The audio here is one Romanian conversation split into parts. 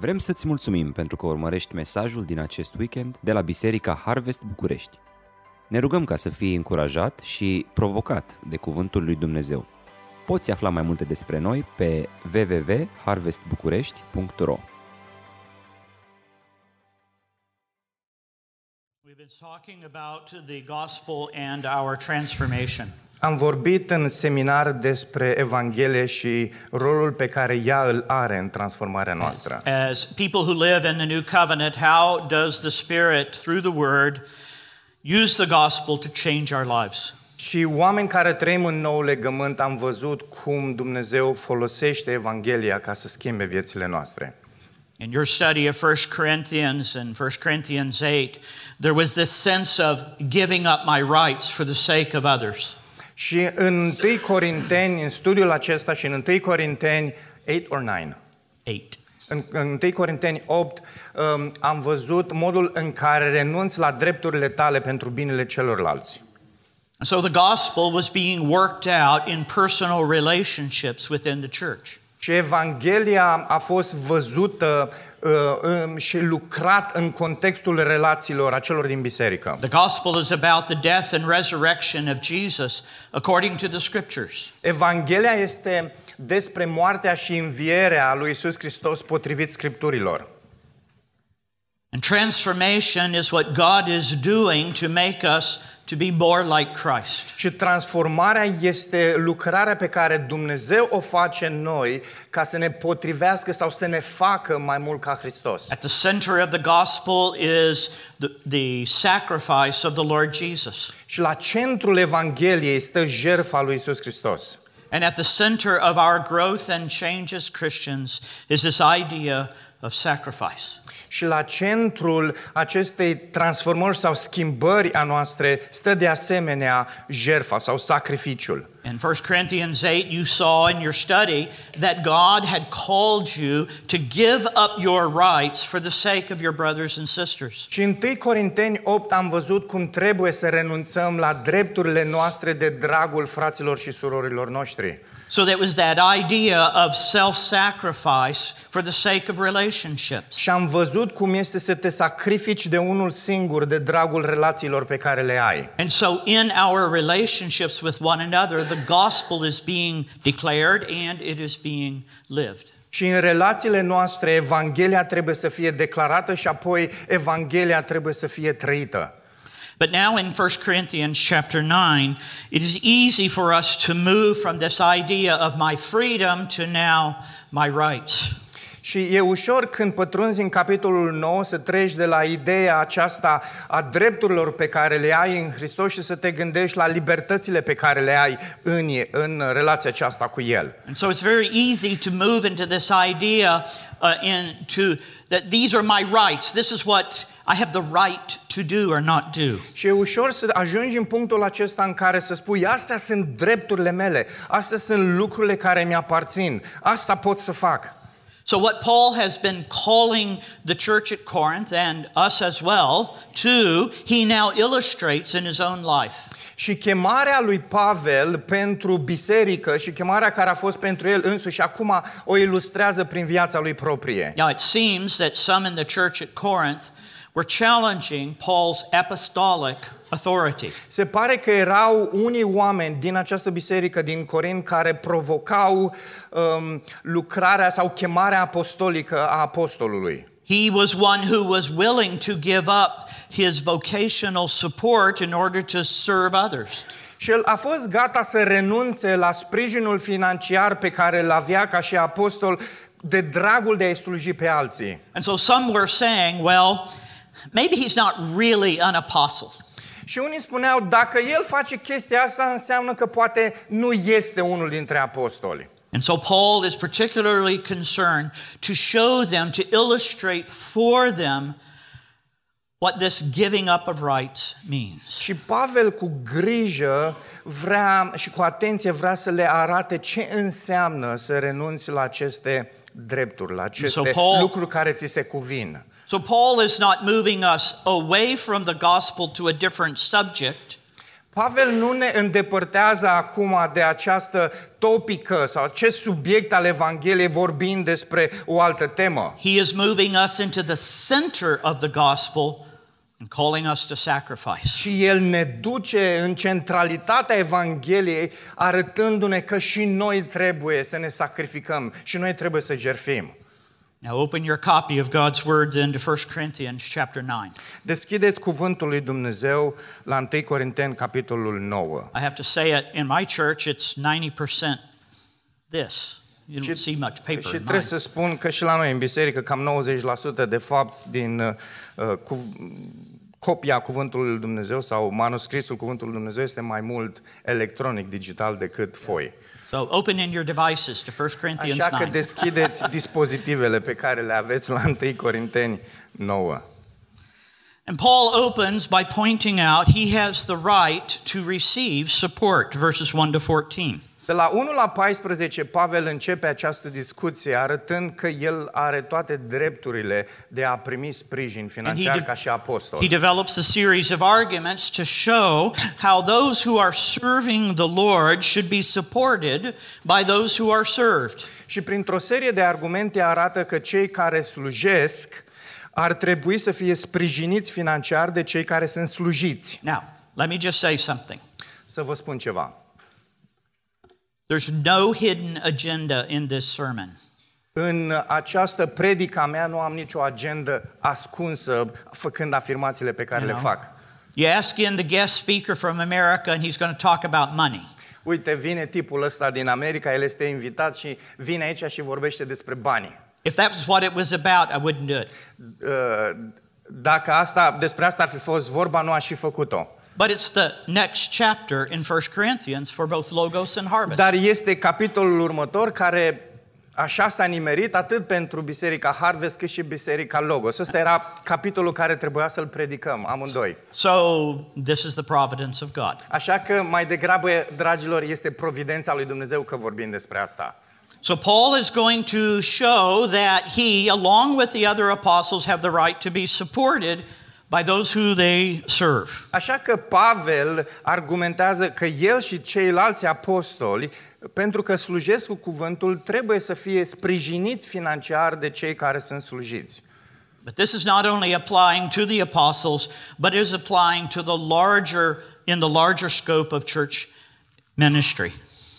Vrem să-ți mulțumim pentru că urmărești mesajul din acest weekend de la Biserica Harvest București. Ne rugăm ca să fii încurajat și provocat de Cuvântul lui Dumnezeu. Poți afla mai multe despre noi pe www.harvestbucurești.ro We've been talking about the gospel and our transformation. Am vorbit în seminar despre Evanghelie și rolul pe care ea îl are în transformarea noastră. As people who live in the new covenant, how does the Spirit, through the Word, use the gospel to change our lives? Și oameni care trăim în nou legământ am văzut cum Dumnezeu folosește Evanghelia ca să schimbe viețile noastre. In your study of 1 Corinthians and 1 Corinthians 8, there was this sense of giving up my rights for the sake of others. Și în 1 Corinteni, în studiul acesta și în 1 Corinteni 8 or 9, 8. în, în 1 Corinteni 8 um, am văzut modul în care renunți la drepturile tale pentru binele celorlalți. And so the gospel was being worked out in personal relationships within the church. Și Evanghelia a fost văzută uh, um, și lucrat în contextul relațiilor acelor din biserică. The gospel is about the death and resurrection of Jesus according to the scriptures. Evanghelia este despre moartea și învierea lui Isus Hristos potrivit scripturilor. And transformation is what God is doing to make us to be more like Christ. Și transformarea este lucrarea pe care Dumnezeu o face în noi ca să ne potrivească sau să ne facă mai mult ca Hristos. At the center of the gospel is the, the sacrifice of the Lord Jesus. Și la centrul Evangheliei stă jertfa lui Isus Hristos. And at the center of our growth and change as Christians is this idea of sacrifice. Și la centrul acestei transformări sau schimbări a noastre stă de asemenea jertfa sau sacrificiul. In 1 Corinthians 8, you saw in your study that God had called you to give up your rights for the sake of your brothers and sisters. Și în 1 Corinteni 8 am văzut cum trebuie să renunțăm la drepturile noastre de dragul fraților și surorilor noștri. So that was that idea of self sacrifice for the sake of relationships. Și am văzut cum este să te sacrifici de unul singur de dragul relațiilor pe care le ai. And so, in our relationships with one another, the gospel is being declared and it is being lived. Și în relațiile noastre, Evanghelia trebuie să fie declarată și apoi Evanghelia trebuie să fie trăită. But now in 1 Corinthians chapter 9, it is easy for us to move from this idea of my freedom to now my rights. Și e ușor când pătrunzi în capitolul 9 să treci de la ideea aceasta a drepturilor pe care le ai în Hristos și să te gândești la libertățile pe care le ai în, în relația aceasta cu El. And so it's very easy to move into this idea uh, into that these are my rights. This is what I have the right to do or not do. Și e ușor să ajungi în punctul acesta în care să spui, astea sunt drepturile mele, astea sunt lucrurile care mi aparțin, asta pot să fac. So, what Paul has been calling the church at Corinth and us as well to, he now illustrates in his own life. Și chemarea lui Pavel pentru biserică și chemarea care a fost pentru el însuși acum o ilustrează prin viața lui proprie. Now, it seems that some in the church at Corinth were challenging Paul's apostolic authority. Se pare că erau unii oameni din această biserică din Corint care provocau um, lucrarea sau chemarea apostolică a apostolului. He was one who was willing to give up his vocational support in order to serve others. Și el a fost gata să renunțe la sprijinul financiar pe care îl avea ca și apostol de dragul de a sluji pe alții. And so some were saying, well, maybe he's not really an apostle. Și unii spuneau, dacă el face chestia asta, înseamnă că poate nu este unul dintre apostoli. And so Paul is particularly concerned to show them, to illustrate for them what this giving up of rights means. Și Pavel cu grijă vrea și cu atenție vrea să le arate ce înseamnă să renunți la aceste drepturi, la aceste So Paul- lucruri care ți se cuvin. So Paul is not moving us away from the gospel to a different subject. Pavel nu ne îndepărtează acum de această topică sau acest subiect al Evangheliei vorbind despre o altă temă. He is moving us into the center of the gospel and calling us to sacrifice. Și el ne duce în centralitatea Evangheliei, arătându-ne că și noi trebuie să ne sacrificăm și noi trebuie să jerfim. Now open your copy of God's word then to 1 Corinthians chapter 9. Deschideți cuvântul lui Dumnezeu la 1 Corinteni, capitolul 9. I have to say it in my church it's 90% this. You don't see much paper. Și in trebuie mine. să spun că și la noi în biserică cam 90% de fapt din uh, cu, copia cuvântului lui Dumnezeu sau manuscrisul cuvântului lui Dumnezeu este mai mult electronic, digital decât foi. So open in your devices to 1 Corinthians Așa că 9. deschideți dispozitivele pe care le aveți la 1 Corinteni 9. And Paul opens by pointing out he has the right to receive support, verses 1 to 14. De la 1 la 14, Pavel începe această discuție arătând că el are toate drepturile de a primi sprijin financiar de- ca și apostol. He develops a series of arguments to show how those who are serving the Lord should be supported by those who are served. Și printr-o serie de argumente arată că cei care slujesc ar trebui să fie sprijiniți financiar de cei care sunt slujiți. Now, let me just say something. Să vă spun ceva. There's no hidden agenda in this sermon. În această predica mea nu am nicio agendă ascunsă făcând afirmațiile pe care le know. fac. You ask in the guest speaker from America, and he's going to talk about money. Uite, vine tipul ăsta din America, el este invitat și vine aici și vorbește despre bani. If that was what it was about, I wouldn't do it. Uh, Dacă asta, despre asta ar fi fost vorba, nu aș fi făcut-o. But it's the next chapter in 1 Corinthians for both Logos and Harvest. Dar este capitolul următor care așa s-a nimerit atât pentru Biserica Harvest cât și Biserica Logos. Ăsta era capitolul care trebuia să-l predicăm amândoi. So, this is the providence of God. Așa că mai degrabă, dragilor, este providența lui Dumnezeu că vorbim despre asta. So, Paul is going to show that he, along with the other apostles, have the right to be supported by those who they serve. Așa că Pavel argumentează că el și ceilalți apostoli, pentru că slujesc cu cuvântul, trebuie să fie sprijiniți financiar de cei care sunt slujiți. But this is not only applying to the apostles, but is applying to the larger, in the larger scope of church ministry.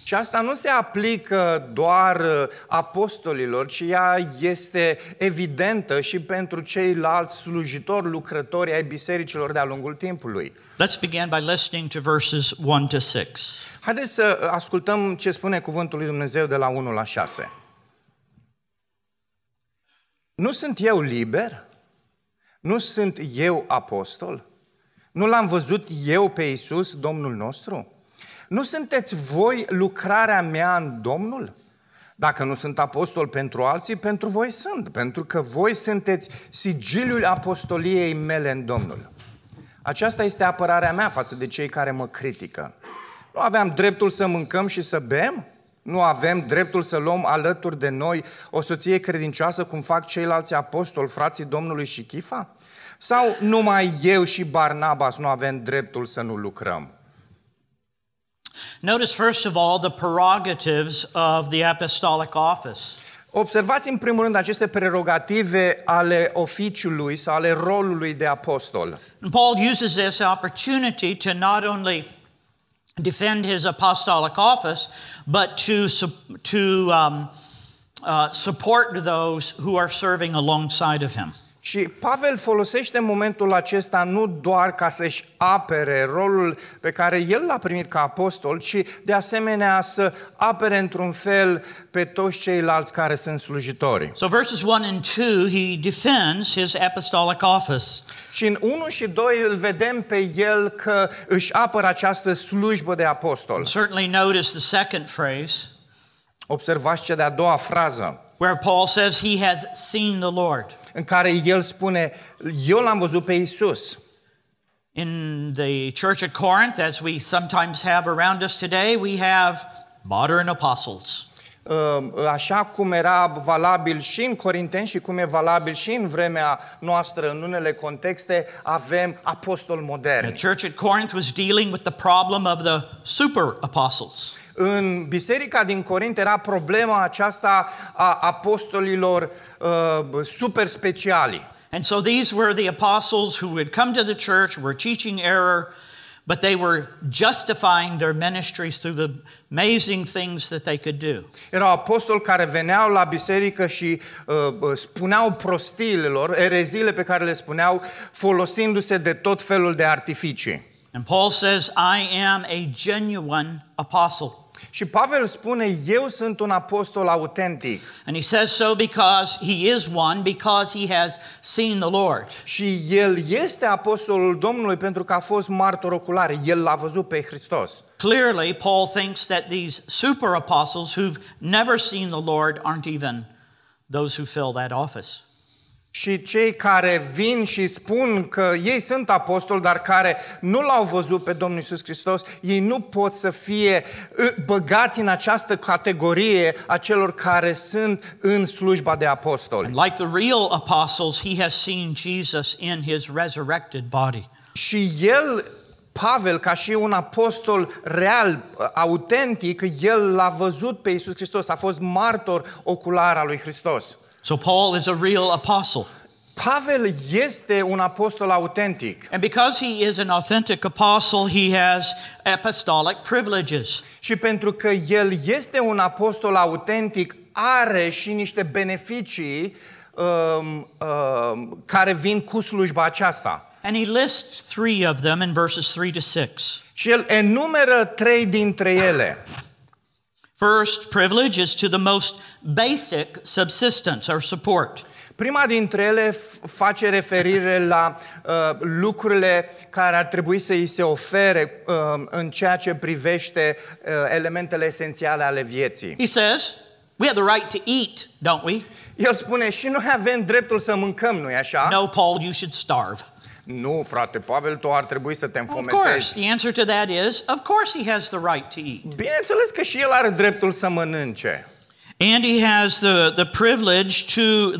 Și asta nu se aplică doar uh, apostolilor, ci ea este evidentă și pentru ceilalți slujitori, lucrători ai bisericilor de-a lungul timpului. Let's begin by listening to verses 1 to 6. Haideți să ascultăm ce spune cuvântul lui Dumnezeu de la 1 la 6. Nu sunt eu liber? Nu sunt eu apostol? Nu l-am văzut eu pe Iisus, Domnul nostru? Nu sunteți voi lucrarea mea în Domnul? Dacă nu sunt apostol pentru alții, pentru voi sunt, pentru că voi sunteți sigiliul apostoliei mele în Domnul. Aceasta este apărarea mea față de cei care mă critică. Nu aveam dreptul să mâncăm și să bem? Nu avem dreptul să luăm alături de noi o soție credincioasă cum fac ceilalți apostoli, frații Domnului și Chifa? Sau numai eu și Barnabas nu avem dreptul să nu lucrăm? Notice, first of all, the prerogatives of the apostolic office. Observați în primul rând aceste prerogative ale oficiului sau ale rolului de apostol. And Paul uses this opportunity to not only defend his apostolic office, but to, to um, uh, support those who are serving alongside of him. Și Pavel folosește momentul acesta nu doar ca să-și apere rolul pe care el l-a primit ca apostol, ci de asemenea să apere într-un fel pe toți ceilalți care sunt slujitori. So, verses 1 and 2, he defends his apostolic office. Și în 1 și 2 îl vedem pe el că își apără această slujbă de apostol. Certainly notice the second phrase, Observați cea de-a doua frază, where Paul says he has seen the Lord. În care el spune, eu l-am văzut pe Isus. In the church at Corinth, as we sometimes have around us today, we have modern apostles. uh, așa cum era valabil și în Corinteni și cum e valabil și în vremea noastră, în unele contexte, avem apostoli The moderni. church at Corinth was dealing with the problem of the super apostles. În biserica din Corint era problema aceasta a apostolilor uh, super speciali. And so these were the apostles who had come to the church, were teaching error, but they were justifying their ministries through the amazing things that they could do. Erau apostoli care veneau la biserică și uh, uh, spuneau prostiilor, ereziile pe care le spuneau, folosindu-se de tot felul de artificii. And Paul says, I am a genuine apostle. Și Pavel spune, eu sunt un apostol autentic. And he says so because he is one, because he has seen the Lord. Și el este apostolul Domnului pentru că a fost martor ocular. El l-a văzut pe Hristos. Clearly, Paul thinks that these super apostles who've never seen the Lord aren't even those who fill that office. Și cei care vin și spun că ei sunt apostoli, dar care nu l-au văzut pe Domnul Isus Hristos, ei nu pot să fie uh, băgați în această categorie a celor care sunt în slujba de apostoli. And like the real apostles, he has seen Jesus in his resurrected body. Și el, Pavel, ca și un apostol real, autentic, el l-a văzut pe Isus Hristos, a fost martor ocular al lui Hristos. So Paul is a real apostle. Pavel este un apostol autentic. And because he is an authentic apostle, he has apostolic privileges. Și pentru că el este un apostol autentic, are și niște beneficii um, um, care vin cu slujba aceasta. And he lists three of them in verses 3 to 6. Și el enumeră trei dintre ele. First privilege is to the most basic subsistence or support. Prima dintre ele f- face referire la uh, lucrurile care ar trebui să îi se ofere uh, în ceea ce privește uh, elementele esențiale ale vieții. He says, We have the right to eat, don't we? El spune și noi avem dreptul să mâncăm, nu-i așa? No, Paul, you should starve. Nu, frate, Pavel, tu ar trebui să te Of course, înfometezi. the answer to that is, of course he has the right to eat. Bineînțeles că și el are dreptul să mănânce. And he has the, the privilege to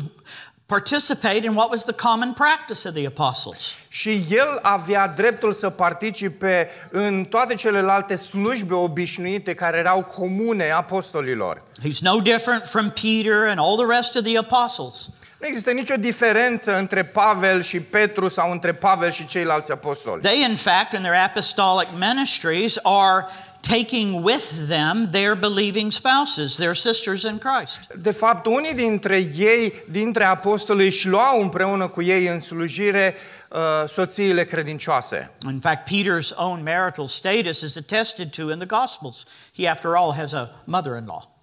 participate in what was the common practice of the apostles. Și el avea dreptul să participe în toate celelalte slujbe obișnuite care erau comune apostolilor. He's no different from Peter and all the rest of the apostles. Nu există nicio diferență între Pavel și Petru sau între Pavel și ceilalți apostoli. They, in fact, in their apostolic ministries, are taking with them their believing spouses, their sisters in Christ. De fapt, unii dintre ei, dintre apostoli, își luau împreună cu ei în slujire uh, soțiile credincioase. In fact, Peter's own marital status is attested to in the Gospels. He, after all, has a mother in law.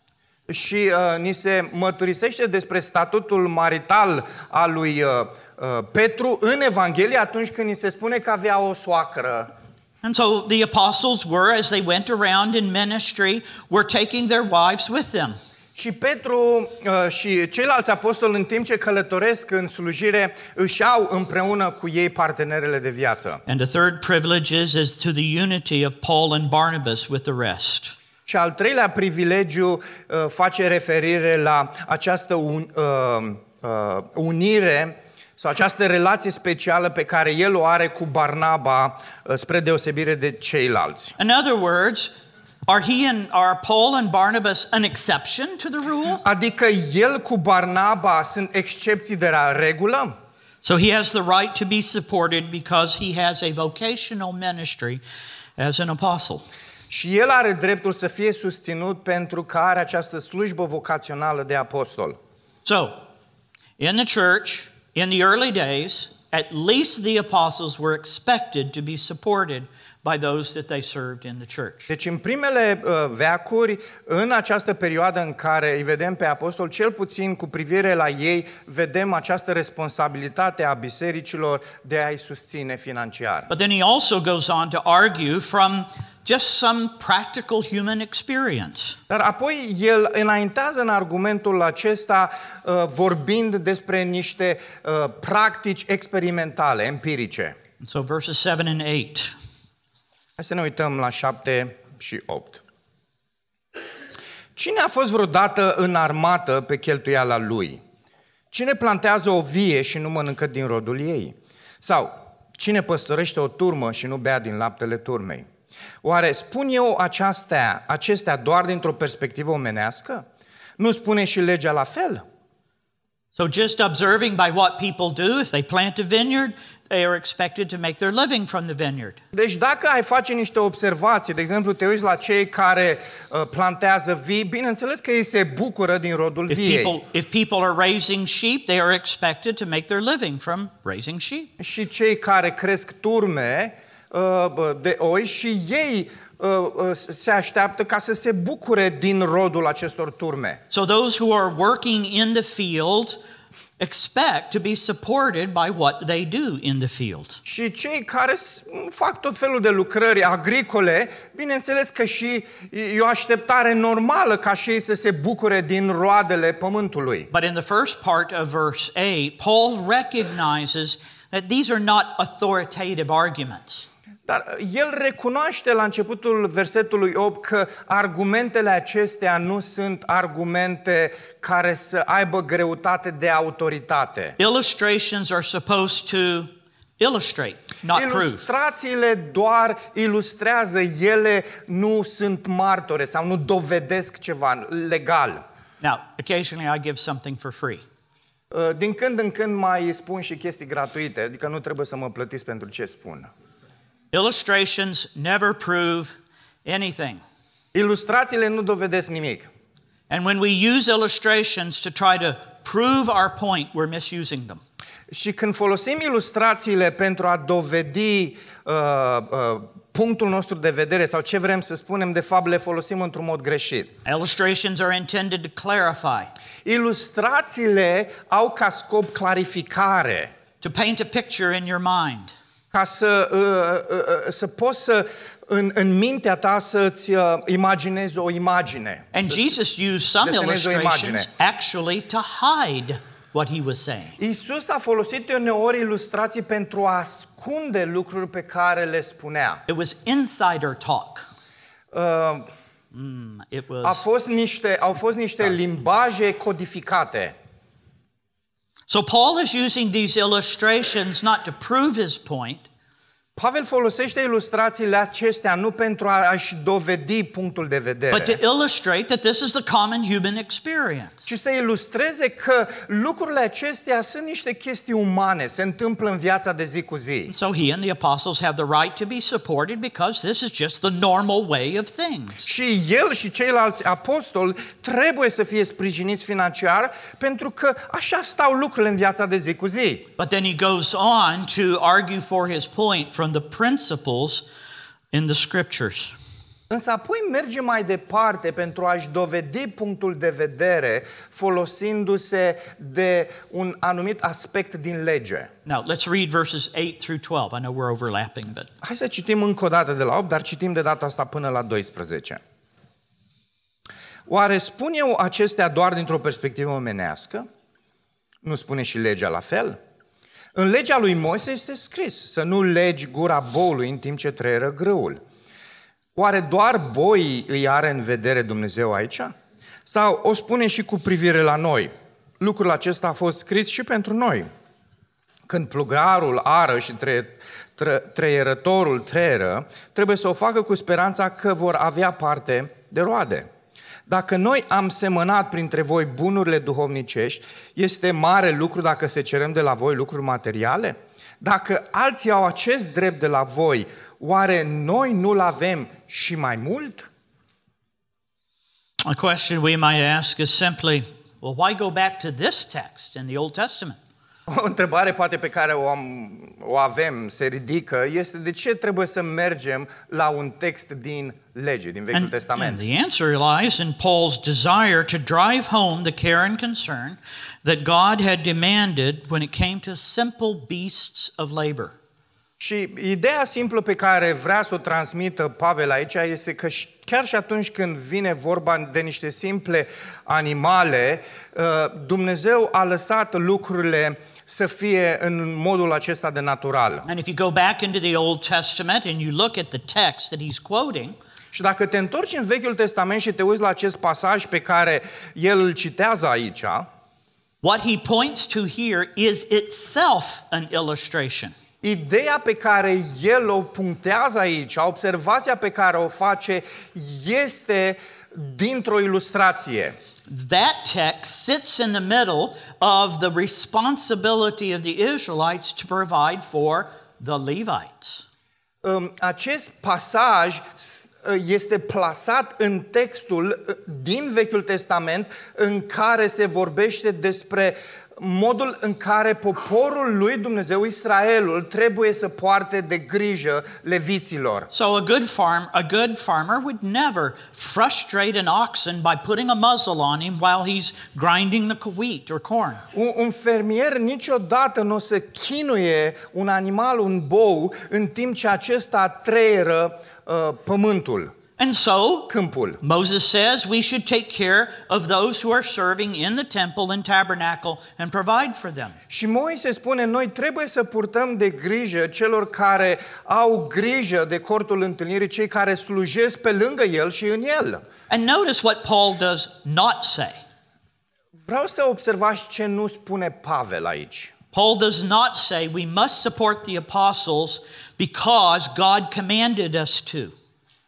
Și uh, ni se mărturisește despre statutul marital al lui uh, uh, Petru în Evanghelie atunci când ni se spune că avea o soacră. And so the apostles were, as they went around in ministry, were taking their wives with them. Și Petru uh, și ceilalți apostoli, în timp ce călătoresc în slujire, își au împreună cu ei partenerele de viață. And the third privilege is, is to the unity of Paul and Barnabas with the rest. Și al treilea privilegiu uh, face referire la această un, uh, uh, unire sau această relație specială pe care el o are cu Barnaba uh, spre deosebire de ceilalți. In other words, are he and are Paul and Barnabas an exception to the rule? Adică el cu Barnaba sunt excepții de la regulă? So he has the right to be supported because he has a vocational ministry as an apostle. Și el are dreptul să fie susținut pentru că are această slujbă vocațională de apostol. So, in the church, in the early days, at least the apostles were expected to be supported by those that they served in the church. Deci în primele uh, veacuri, în această perioadă în care îi vedem pe apostol, cel puțin cu privire la ei, vedem această responsabilitate a bisericilor de a-i susține financiar. But then he also goes on to argue from just some practical human experience. Dar apoi el înaintează în argumentul acesta uh, vorbind despre niște uh, practici experimentale, empirice. So verses 7 and 8. Hai să ne uităm la 7 și 8. Cine a fost vreodată în armată pe cheltuiala lui? Cine plantează o vie și nu mănâncă din rodul ei? Sau cine păstorește o turmă și nu bea din laptele turmei? Oare spun eu aceastea, acestea doar dintr-o perspectivă omenească? Nu spune și legea la fel? So, just observing by what people do, if they plant a vineyard, they are expected to make their living from the vineyard. Deci dacă ai face niște observații, de exemplu, te uiți la cei care uh, plantează vii, bineînțeles că ei se bucură din rodul If viei. people, if people are raising sheep, they are expected to make their living from raising sheep. Și cei care cresc turme uh, bă, de oi și ei uh, uh, se așteaptă ca să se bucure din rodul acestor turme. So, those who are working in the field expect to be supported by what they do in the field. Și cei care s- fac tot felul de lucrări agricole, bineînțeles că și e o așteptare normală ca și ei să se bucure din roadele pământului. But in the first part of verse 8, Paul recognizes that these are not authoritative arguments. Dar el recunoaște la începutul versetului 8 că argumentele acestea nu sunt argumente care să aibă greutate de autoritate. Illustrations are supposed to illustrate, not prove. Ilustrațiile doar ilustrează, ele nu sunt martore sau nu dovedesc ceva legal. Now, occasionally I give something for free. Uh, Din când în când mai spun și chestii gratuite, adică nu trebuie să mă plătiți pentru ce spun. Illustrations never prove anything. Ilustrațiile nu dovedesc nimic. And when we use illustrations to try to prove our point, we're misusing them. Și când folosim ilustrațiile pentru a dovedi uh, uh, punctul nostru de vedere sau ce vrem să spunem, de fapt le folosim într-un mod greșit. Illustrations are intended to clarify, Ilustrațiile au ca scop clarificare, to paint a picture in your mind. Ca să, uh, uh, uh, să poți să, în, în mintea ta să-ți uh, imaginezi o imagine. And Jesus used some desenezi o imagine. illustrations actually to hide what he was saying. Iisus a folosit uneori ilustrații pentru a ascunde lucruri pe care le spunea. It was insider talk. Uh, Mm, It a was fost niște, au fost niște limbaje codificate. So Paul is using these illustrations not to prove his point, Pavel folosește ilustrațiile acestea nu pentru a-și dovedi punctul de but to vedere, illustrate that this is the common human experience. ci să ilustreze că lucrurile acestea sunt niște chestii umane, se întâmplă în viața de zi cu zi. So he and the apostles have the right to be supported because this is just the normal way of things. Și el și ceilalți apostoli trebuie să fie sprijiniți financiar pentru că așa stau lucrurile în viața de zi cu zi. But then he goes on to argue for his point from the principles in the scriptures. Însă apoi merge mai departe pentru a-și dovedi punctul de vedere folosindu-se de un anumit aspect din lege. Now, let's read verses 8 through 12. I know we're overlapping, but Hai să citim încă o dată de la 8, dar citim de data asta până la 12. Oare spun eu acestea doar dintr-o perspectivă omenească? Nu spune și legea la fel? În legea lui Moise este scris să nu legi gura boului în timp ce trăieră grâul. Oare doar boii îi are în vedere Dumnezeu aici? Sau o spune și cu privire la noi? Lucrul acesta a fost scris și pentru noi. Când plugarul ară și tre- tre- treierătorul treieră, trebuie să o facă cu speranța că vor avea parte de roade. Dacă noi am semănat printre voi bunurile duhovnicești, este mare lucru dacă se cerem de la voi lucruri materiale? Dacă alții au acest drept de la voi, oare noi nu-l avem și mai mult? a question we might ask is simply, well, why go back to this text in the Old Testament? O întrebare poate pe care o, am, o avem, se ridică, este de ce trebuie să mergem la un text din lege, din Vechiul And, Testament? and the answer lies in Paul's desire to drive home the care and concern that God had demanded when it came to simple beasts of labor. Și ideea simplă pe care vrea să o transmită Pavel aici este că și- chiar și atunci când vine vorba de niște simple animale, uh, Dumnezeu a lăsat lucrurile să fie în modul acesta de natural. And if you go back into the Old Testament and you look at the text that he's quoting, Și dacă te întorci în Vechiul Testament și te uiți la acest pasaj pe care el îl citează aici, what he points to here is itself an illustration. Ideea pe care el o punctează aici, observația pe care o face, este dintr-o ilustrație. That text sits in the middle of the responsibility of the Israelites to provide for the Levites. Um, Acest pasaj s- este plasat în textul uh, din Vechiul Testament în care se vorbește despre modul în care poporul lui Dumnezeu, Israelul, trebuie să poarte de grijă leviților. So a good farm, a good farmer would never frustrate an oxen by putting a muzzle on him while he's grinding the wheat or corn. Un, un fermier niciodată nu o să chinuie un animal, un bou, în timp ce acesta treieră uh, pământul, And so câmpul. Moses says we should take care of those who are serving in the temple and tabernacle and provide for them. Și Moise spune, noi trebuie să purtăm de grijă celor care au grijă de cortul întâlnirii, cei care slujesc pe lângă el și în el. And notice what Paul does not say. Vreau să observați ce nu spune Pavel aici. Paul does not say we must support the apostles because God commanded us to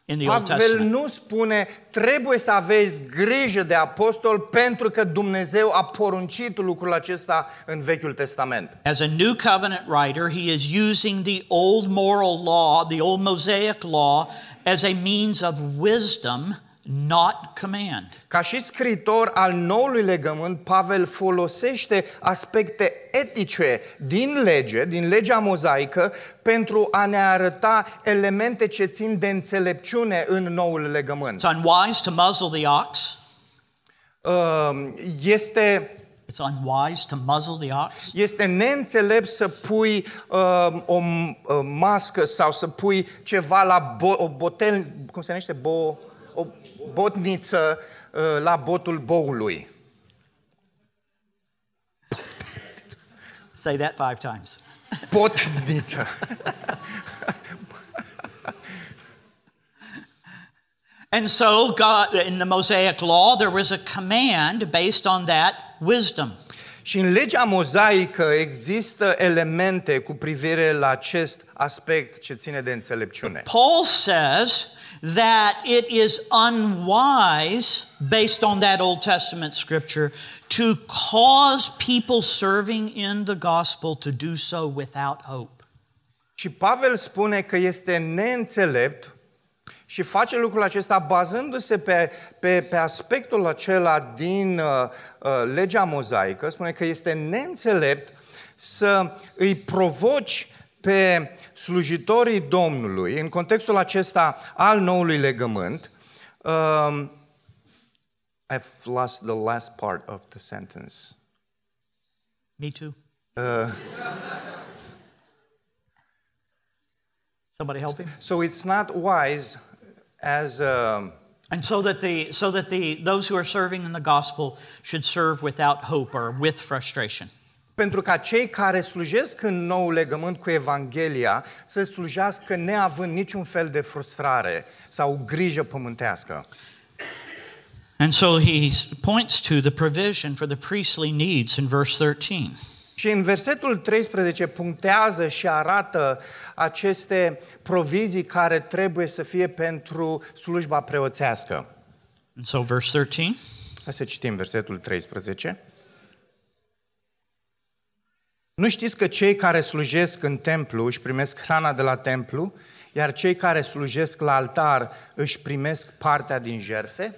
in the Old Pavel Testament. nu spune trebuie să aveți grijă de apostol pentru că Dumnezeu a poruncit lucrul acesta în Vechiul Testament. As a New Covenant writer, he is using the old moral law, the old Mosaic law, as a means of wisdom, not command. Ca și scritor al noului legământ, Pavel folosește aspecte etice din lege, din legea mozaică, pentru a ne arăta elemente ce țin de înțelepciune în noul legământ. It's unwise to muzzle the ox. Uh, Este It's unwise to muzzle the ox. Este neînțelept să pui uh, o uh, mască sau să pui ceva la bo- o botel, cum se numește, bo- o botniță uh, la botul boului. Say that five times. Botniță. And so, God, in the Mosaic law, there was a command based on that wisdom. Și în legea mozaică există elemente cu privire la acest aspect ce ține de înțelepciune. Paul says that it is unwise, based on that Old Testament scripture, to cause people serving in the gospel to do so without hope. Și Pavel spune că este neînțelept și face lucrul acesta bazându-se pe, pe, pe aspectul acela din uh, uh, legea mozaică, spune că este neînțelept să îi provoci pe slujitorii Domnului, în contextul acesta al noului legământ, um, I've lost the last part of the sentence. Me too. Somebody help him. So it's not wise as um, And so that the so that the those who are serving in the gospel should serve without hope or with frustration. Pentru ca cei care slujesc în nou legământ cu Evanghelia să slujească neavând niciun fel de frustrare sau grijă pământească. And so he points to the provision for the priestly needs in verse 13. Și în versetul 13 punctează și arată aceste provizii care trebuie să fie pentru slujba preoțească. And so verse 13 Hai să citim versetul 13. Nu știți că cei care slujesc în templu își primesc hrana de la templu, iar cei care slujesc la altar își primesc partea din jerfe?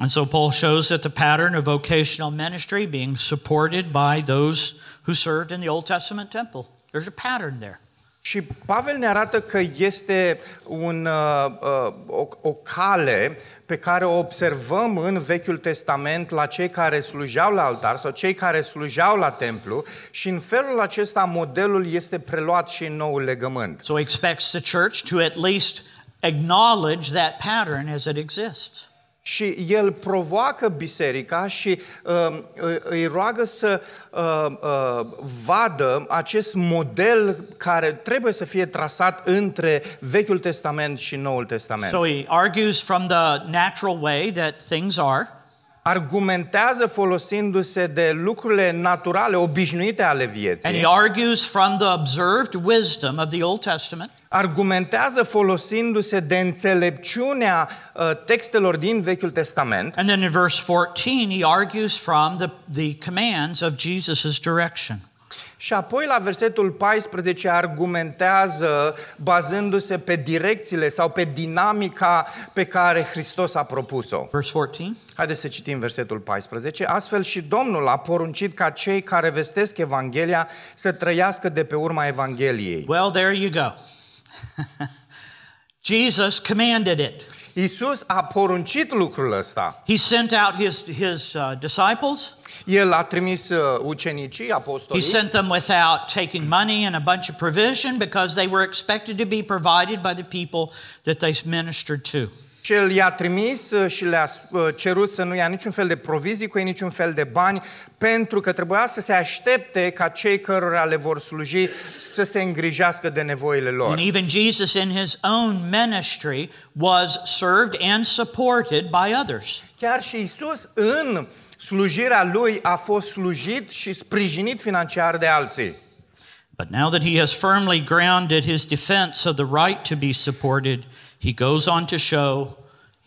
And so Paul shows that the pattern of vocational ministry being supported by those who served in the Old Testament temple. There's a pattern there. Și Pavel ne arată că este un, uh, uh, o, o cale pe care o observăm în Vechiul Testament la cei care slujeau la altar sau cei care slujeau la templu și în felul acesta modelul este preluat și în noul legământ. So he expects the church to at least acknowledge that pattern as it exists. Și el provoacă biserica și uh, îi roagă să uh, uh, vadă acest model care trebuie să fie trasat între Vechiul Testament și Noul Testament. So he argues from the natural way that things are. Argumentează folosindu-se de lucrurile naturale, obișnuite ale And he vieții, argues from the observed wisdom of the Old Testament. argumentează folosindu-se de înțelepciunea uh, textelor din Vechiul Testament And then in verse 14, he argues from the, the commands of Jesus' direction. Și apoi la versetul 14 argumentează bazându-se pe direcțiile sau pe dinamica pe care Hristos a propus-o. Verse 14. Haideți să citim versetul 14. Astfel și Domnul a poruncit ca cei care vestesc Evanghelia să trăiască de pe urma Evangheliei. Well, there you go. Jesus commanded it. Iisus a poruncit lucrul ăsta. He sent out his, his uh, disciples. El a trimis uh, ucenicii, He sent them without taking money and a bunch of provision because they were expected to be provided by the people that they ministered to. Și el i-a trimis uh, și le-a uh, cerut să nu ia niciun fel de provizii cu ei, niciun fel de bani, pentru că trebuia să se aștepte ca cei cărora le vor sluji să se îngrijească de nevoile lor. And even Jesus in his own ministry was served and supported by others. Chiar și Isus în slujirea lui a fost slujit și sprijinit financiar de alții. But now that he has firmly grounded his defense of the right to be supported, he goes on to show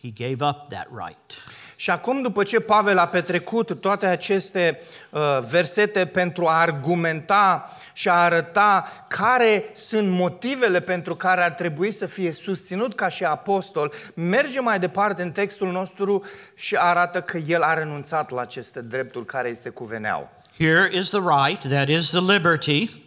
he gave up that right. Și acum, după ce Pavel a petrecut toate aceste uh, versete pentru a argumenta și a arăta care sunt motivele pentru care ar trebui să fie susținut ca și apostol, merge mai departe în textul nostru și arată că el a renunțat la aceste drepturi care îi se cuveneau. Here is the right, that is the liberty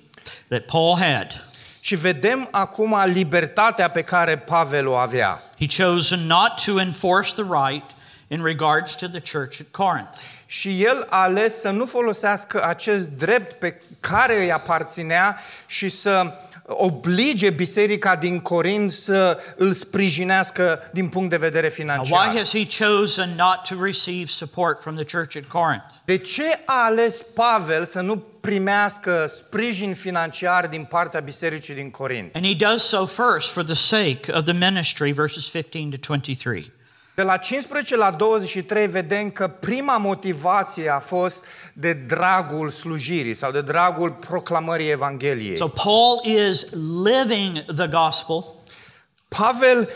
that Paul had. Și vedem acum libertatea pe care Pavel o avea. He chose not to enforce the right in regards to the church at Corinth. Și el a ales să nu folosească acest drept pe care îi aparținea și să oblige biserica din Corint să îl sprijinească din punct de vedere Now, why financiar. has he chosen not to receive support from the church at Corinth? De ce a ales Pavel să nu primească sprijin financiar din partea bisericii din Corint? And he does so first for the sake of the ministry, verses 15 to 23. De la 15 la 23 vedem că prima motivație a fost de dragul slujirii sau de dragul proclamării Evangheliei. So Paul is living the gospel Pavel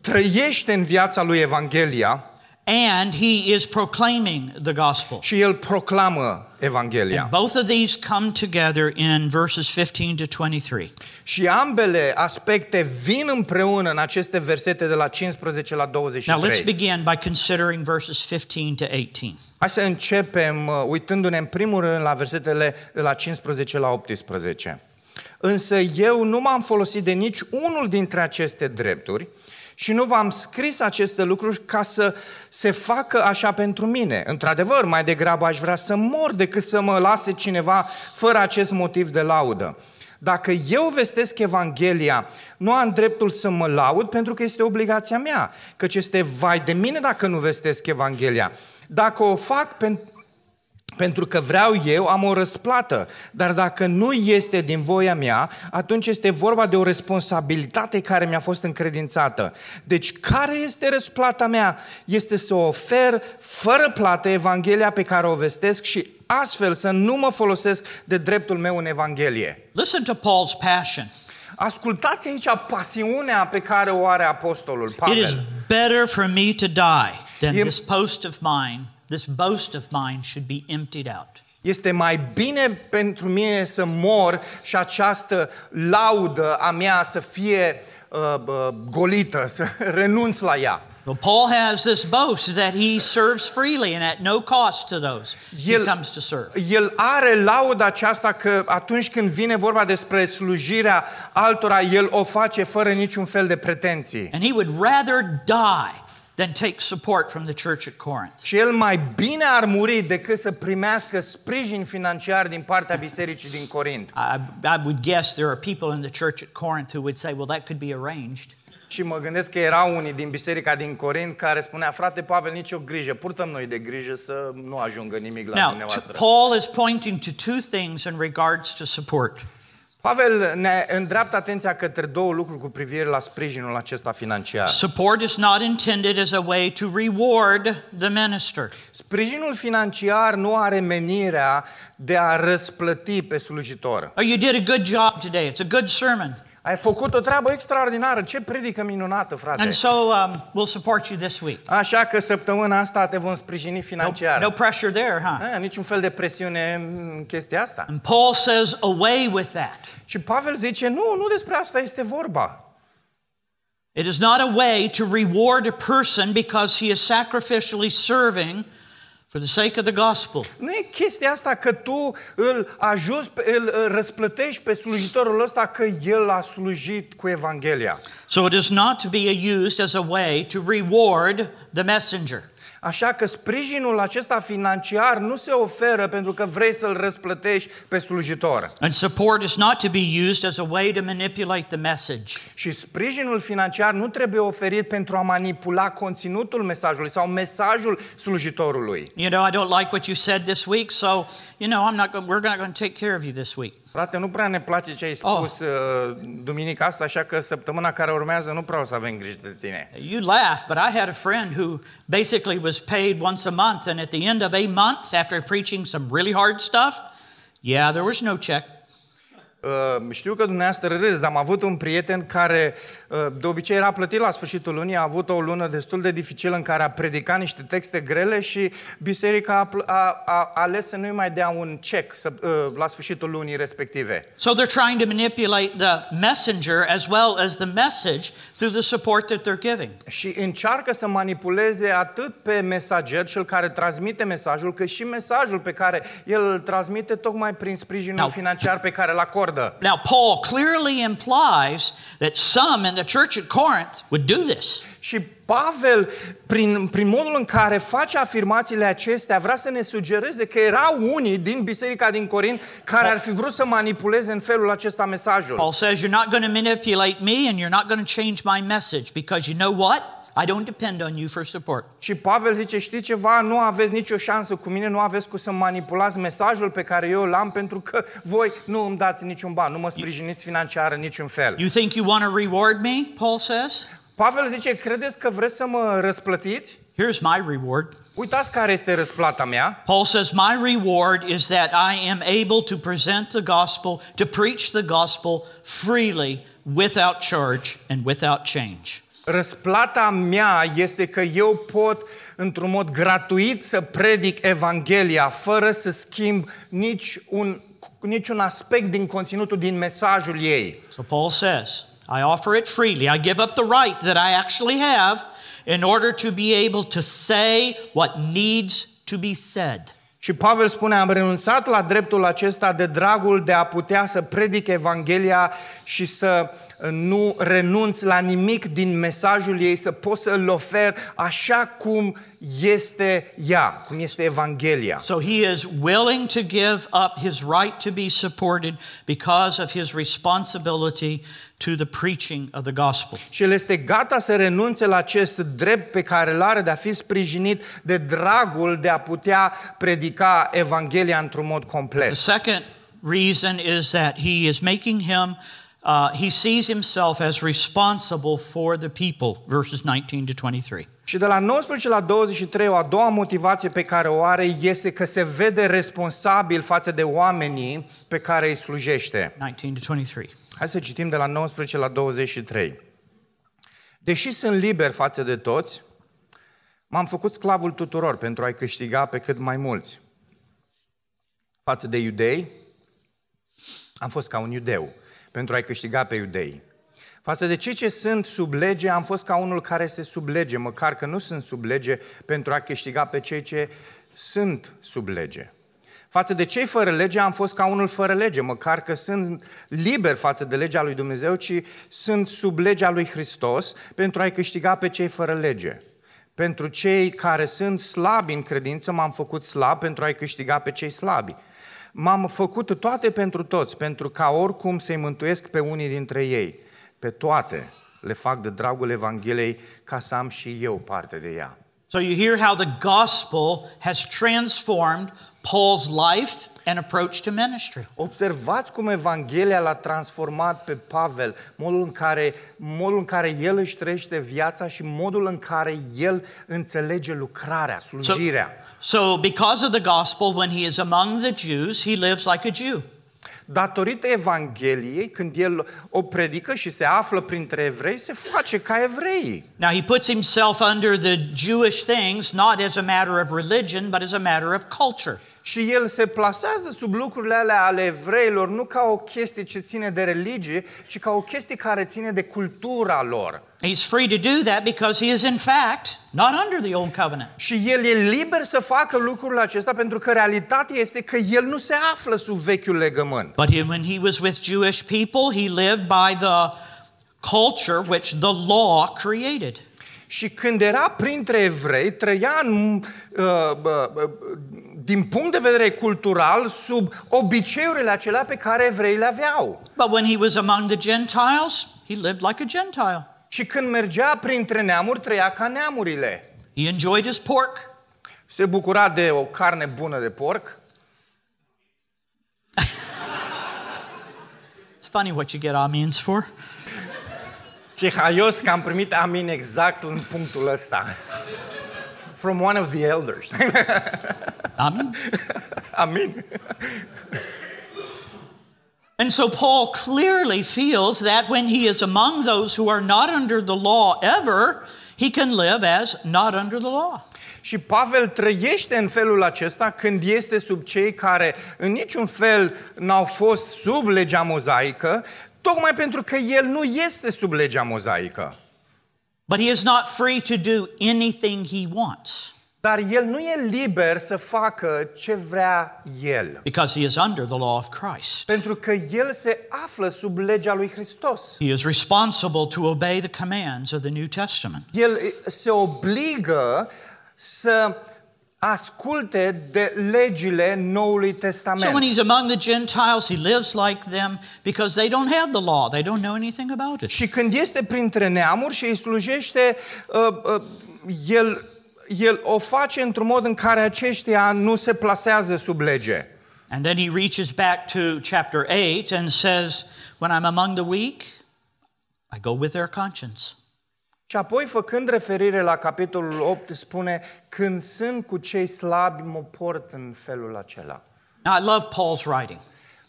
trăiește în viața lui Evanghelia and he is proclaiming the gospel. și el proclamă Evanghelia. And both of these come together in verses 15 to 23. Și ambele aspecte vin împreună în aceste versete de la 15 la Now let's 23. begin by considering verses 15 to 18. Hai să începem uh, uitându-ne în primul rând la versetele de la 15 la 18. Însă eu nu m-am folosit de nici unul dintre aceste drepturi și nu v-am scris aceste lucruri ca să se facă așa pentru mine. Într-adevăr, mai degrabă aș vrea să mor decât să mă lase cineva fără acest motiv de laudă. Dacă eu vestesc Evanghelia, nu am dreptul să mă laud pentru că este obligația mea, căci este vai de mine dacă nu vestesc Evanghelia. Dacă o fac pentru pentru că vreau eu, am o răsplată. Dar dacă nu este din voia mea, atunci este vorba de o responsabilitate care mi-a fost încredințată. Deci, care este răsplata mea? Este să ofer fără plată Evanghelia pe care o vestesc și astfel să nu mă folosesc de dreptul meu în Evanghelie. Listen to Paul's passion. Ascultați aici pasiunea pe care o are apostolul It is Pavel. better for me to die than Yep. this post of mine, this boast of mine should be emptied out. Este mai bine pentru mine să mor și această laudă a mea să fie uh, uh, golită, să renunț la ea. Well, Paul has this boast that he serves freely and at no cost to those he El- comes to serve. El are lauda aceasta că atunci când vine vorba despre slujirea altora, el o face fără niciun fel de pretenții. And he would rather die than take support from the church at Corinth. Și el mai bine ar muri decât să primească sprijin financiar din partea bisericii din Corint. I, I would guess there are people in the church at Corinth who would say, well, that could be arranged. Și mă gândesc că erau unii din biserica din Corint care spunea, frate Pavel, nicio grijă, purtăm noi de grijă să nu ajungă nimic la Now, t- dumneavoastră. Paul is pointing to two things in regards to support. Pavel ne îndreaptă atenția către două lucruri cu privire la sprijinul acesta financiar. Support is not intended as a way to reward the minister. Sprijinul financiar nu are menirea de a răsplăti pe slujitor. Oh, you did a good job today. It's a good sermon. Ai făcut o treabă extraordinară, ce predică minunată, frate! And so um, we'll support you this week. Așa că săptămâna asta te vom sprijini No, financiar. no pressure there, huh? A, niciun fel de presiune în chestia asta. And Paul says, away with that. Și Pavel zice, nu, nu despre asta este vorba. It is not a way to reward a person because he is sacrificially serving for the sake of the gospel. Nu e chestia asta că tu îl ajuți, îl răsplătești pe slujitorul ăsta că el a slujit cu Evanghelia. So it is not to be used as a way to reward the messenger. Așa că sprijinul acesta financiar nu se oferă pentru că vrei să-l răsplătești pe slujitor. And support is not to be used as a way to manipulate the message. Și sprijinul financiar nu trebuie oferit pentru a manipula conținutul mesajului sau mesajul slujitorului. You know, I don't like what you said this week, so you know, I'm not going. We're not going to take care of you this week. Frate, nu prea ne place ce ai oh. spus oh. duminica asta, așa că săptămâna care urmează nu prea o să avem grijă de tine. You laugh, but I had a friend who basically was paid once a month, and at the end of a month, after preaching some really hard stuff, yeah, there was no check. Uh, știu că dumneavoastră râdeți, dar am avut un prieten care uh, de obicei era plătit la sfârșitul lunii, a avut o lună destul de dificilă în care a predicat niște texte grele și biserica a, pl- a, a ales să nu-i mai dea un check să, uh, la sfârșitul lunii respective. So they're trying to manipulate the messenger as well as the message through the support that they're giving. Și încearcă să manipuleze atât pe mesager, cel care transmite mesajul, cât și mesajul pe care el îl transmite tocmai prin sprijinul Now- financiar pe care îl acordă. Now, Paul clearly implies that some in the church at Corinth would do this. Și Pavel, prin, prin modul în care face afirmațiile acestea, vrea să ne sugereze că erau unii din biserica din Corint care ar fi vrut să manipuleze în felul acesta mesajul. Paul says, You're not going to manipulate me and you're not going to change my message because you know what? I don't depend on you for support. Și Pavel zice, știi ceva, nu aveți nicio șansă cu mine, nu aveți cum să manipulați mesajul pe care eu l-am, pentru că voi nu îmi dați niciun ban, nu mă sprijiniți financiar în niciun fel. You think you want to reward me? Paul says. Pavel zice, credeți că vreți să mă răsplătiți? Here's my reward. Uitați care este răsplata mea. Paul says, My reward is that I am able to present the gospel, to preach the gospel freely, without charge and without change. Răsplata mea este că eu pot, într-un mod gratuit, să predic Evanghelia, fără să schimb nici un, niciun aspect din conținutul, din mesajul ei. So Paul says, I offer it freely. I give up the right that I actually have in order to be able to say what needs to be said. Și Pavel spune, am renunțat la dreptul acesta de dragul de a putea să predic Evanghelia și să nu renunț la nimic din mesajul ei, să pot să-l ofer așa cum este ea, cum este Evanghelia. So he is willing to give up his right to be supported because of his responsibility to the preaching of the gospel. Și el este gata să renunțe la acest drept pe care îl are de a fi sprijinit de dragul de a putea predica Evanghelia într-un mod The complet. second reason is that he is making him, uh, he sees himself as responsible for the people, verses 19 to 23. Și de la 19 la 23, o a doua motivație pe care o are este că se vede responsabil față de oamenii pe care îi slujește. 19 to 23. Hai să citim de la 19 la 23. Deși sunt liber față de toți, m-am făcut sclavul tuturor pentru a-i câștiga pe cât mai mulți. Față de iudei, am fost ca un iudeu pentru a-i câștiga pe iudei. Față de cei ce sunt sub lege, am fost ca unul care este sub lege, măcar că nu sunt sub lege, pentru a câștiga pe cei ce sunt sub lege. Față de cei fără lege, am fost ca unul fără lege, măcar că sunt liber față de legea lui Dumnezeu, ci sunt sub legea lui Hristos, pentru a-i câștiga pe cei fără lege. Pentru cei care sunt slabi în credință, m-am făcut slab pentru a-i câștiga pe cei slabi. M-am făcut toate pentru toți, pentru ca oricum să-i mântuiesc pe unii dintre ei. Pe toate le fac de dragul Evangheliei ca să am și eu parte de ea. So you hear how the gospel has transformed Paul's life and approach to ministry. Observați cum Evanghelia l-a transformat pe Pavel, modul în care, modul în care el își trăiește viața și modul în care el înțelege lucrarea, slujirea. So, because of the gospel, when he is among the Jews, he lives like a Jew. Datorită Evangheliei, când el o predică și se află printre evrei, se face ca evreii. Now, he puts himself under the Jewish things not as a matter of religion, but as a matter of culture. Și el se plasează sub lucrurile alea ale evreilor, nu ca o chestie ce ține de religie, ci ca o chestie care ține de cultura lor. He's free to do that because he is, in fact, not under the old covenant. Și el e liber să facă lucrul acesta pentru că realitatea este că el nu se află sub vechiul legământ. But he- when he was with Jewish people, he lived by the culture which the law created. Și când era printre evrei, trăia în, uh, uh, uh, din punct de vedere cultural sub obiceiurile acelea pe care evrei le aveau. But when he was among the Gentiles, he lived like a Gentile. Și când mergea printre neamuri, trăia ca neamurile. He enjoyed his pork. Se bucura de o carne bună de porc. It's funny what you get amens for. Ce haios că am primit amin exact în punctul ăsta. From one of the elders. Amen. amin. And so Paul clearly feels that when he is among those who are not under the law ever, he can live as not under the law. Și Pavel trăiește în felul acesta când este sub cei care în niciun fel n-au fost sub legea mozaică, tocmai pentru că el nu este sub legea mozaică. But he is not free to do anything he wants Dar el nu e liber să facă ce vrea el. because he is under the law of Christ. Pentru că el se află sub legea lui Hristos. He is responsible to obey the commands of the New Testament. El se obligă să asculte de legile Noului So when Testament. he's among the Gentiles, he lives like them because they don't have the law. They don't know anything about it. Și când este printre neamuri și îi slujește, uh, uh, el, el o face într-un mod în care aceștia nu se plasează sub lege. And then he reaches back to chapter 8 and says, When I'm among the weak, I go with their conscience. Și apoi, făcând referire la capitolul 8, spune, când sunt cu cei slabi, mă port în felul acela. Now, I love Paul's writing.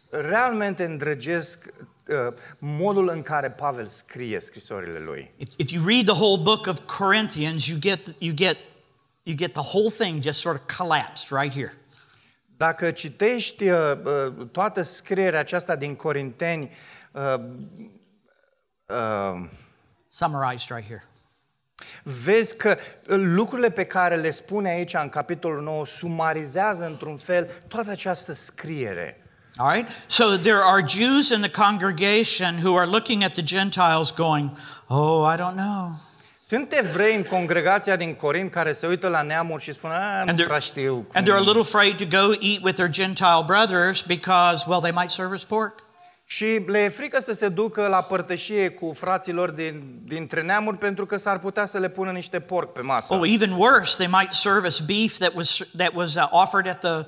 Realmente îndrăgesc uh, modul în care Pavel scrie scrisorile lui. If, if you read the whole book of Corinthians, you get, you, get, you get the whole thing just sort of collapsed right here. Dacă citești uh, uh, toată scrierea aceasta din Corinteni, uh, uh, Summarized right here. Vezi că uh, lucrurile pe care le spune aici în capitolul 9 sumarizează într-un fel toată această scriere. All right? So there are Jews in the congregation who are looking at the Gentiles going, Oh, I don't know. Sunt evrei în congregația din Corint care se uită la neamuri și spun, a, nu And they're, prea știu. and they're a little afraid to go eat with their Gentile brothers because, well, they might serve as pork. Și le e frică să se ducă la părtășie cu fraților din, dintre neamuri pentru că s-ar putea să le pună niște porc pe masă. Oh, even worse, they might serve as beef that was, that was uh, offered at the,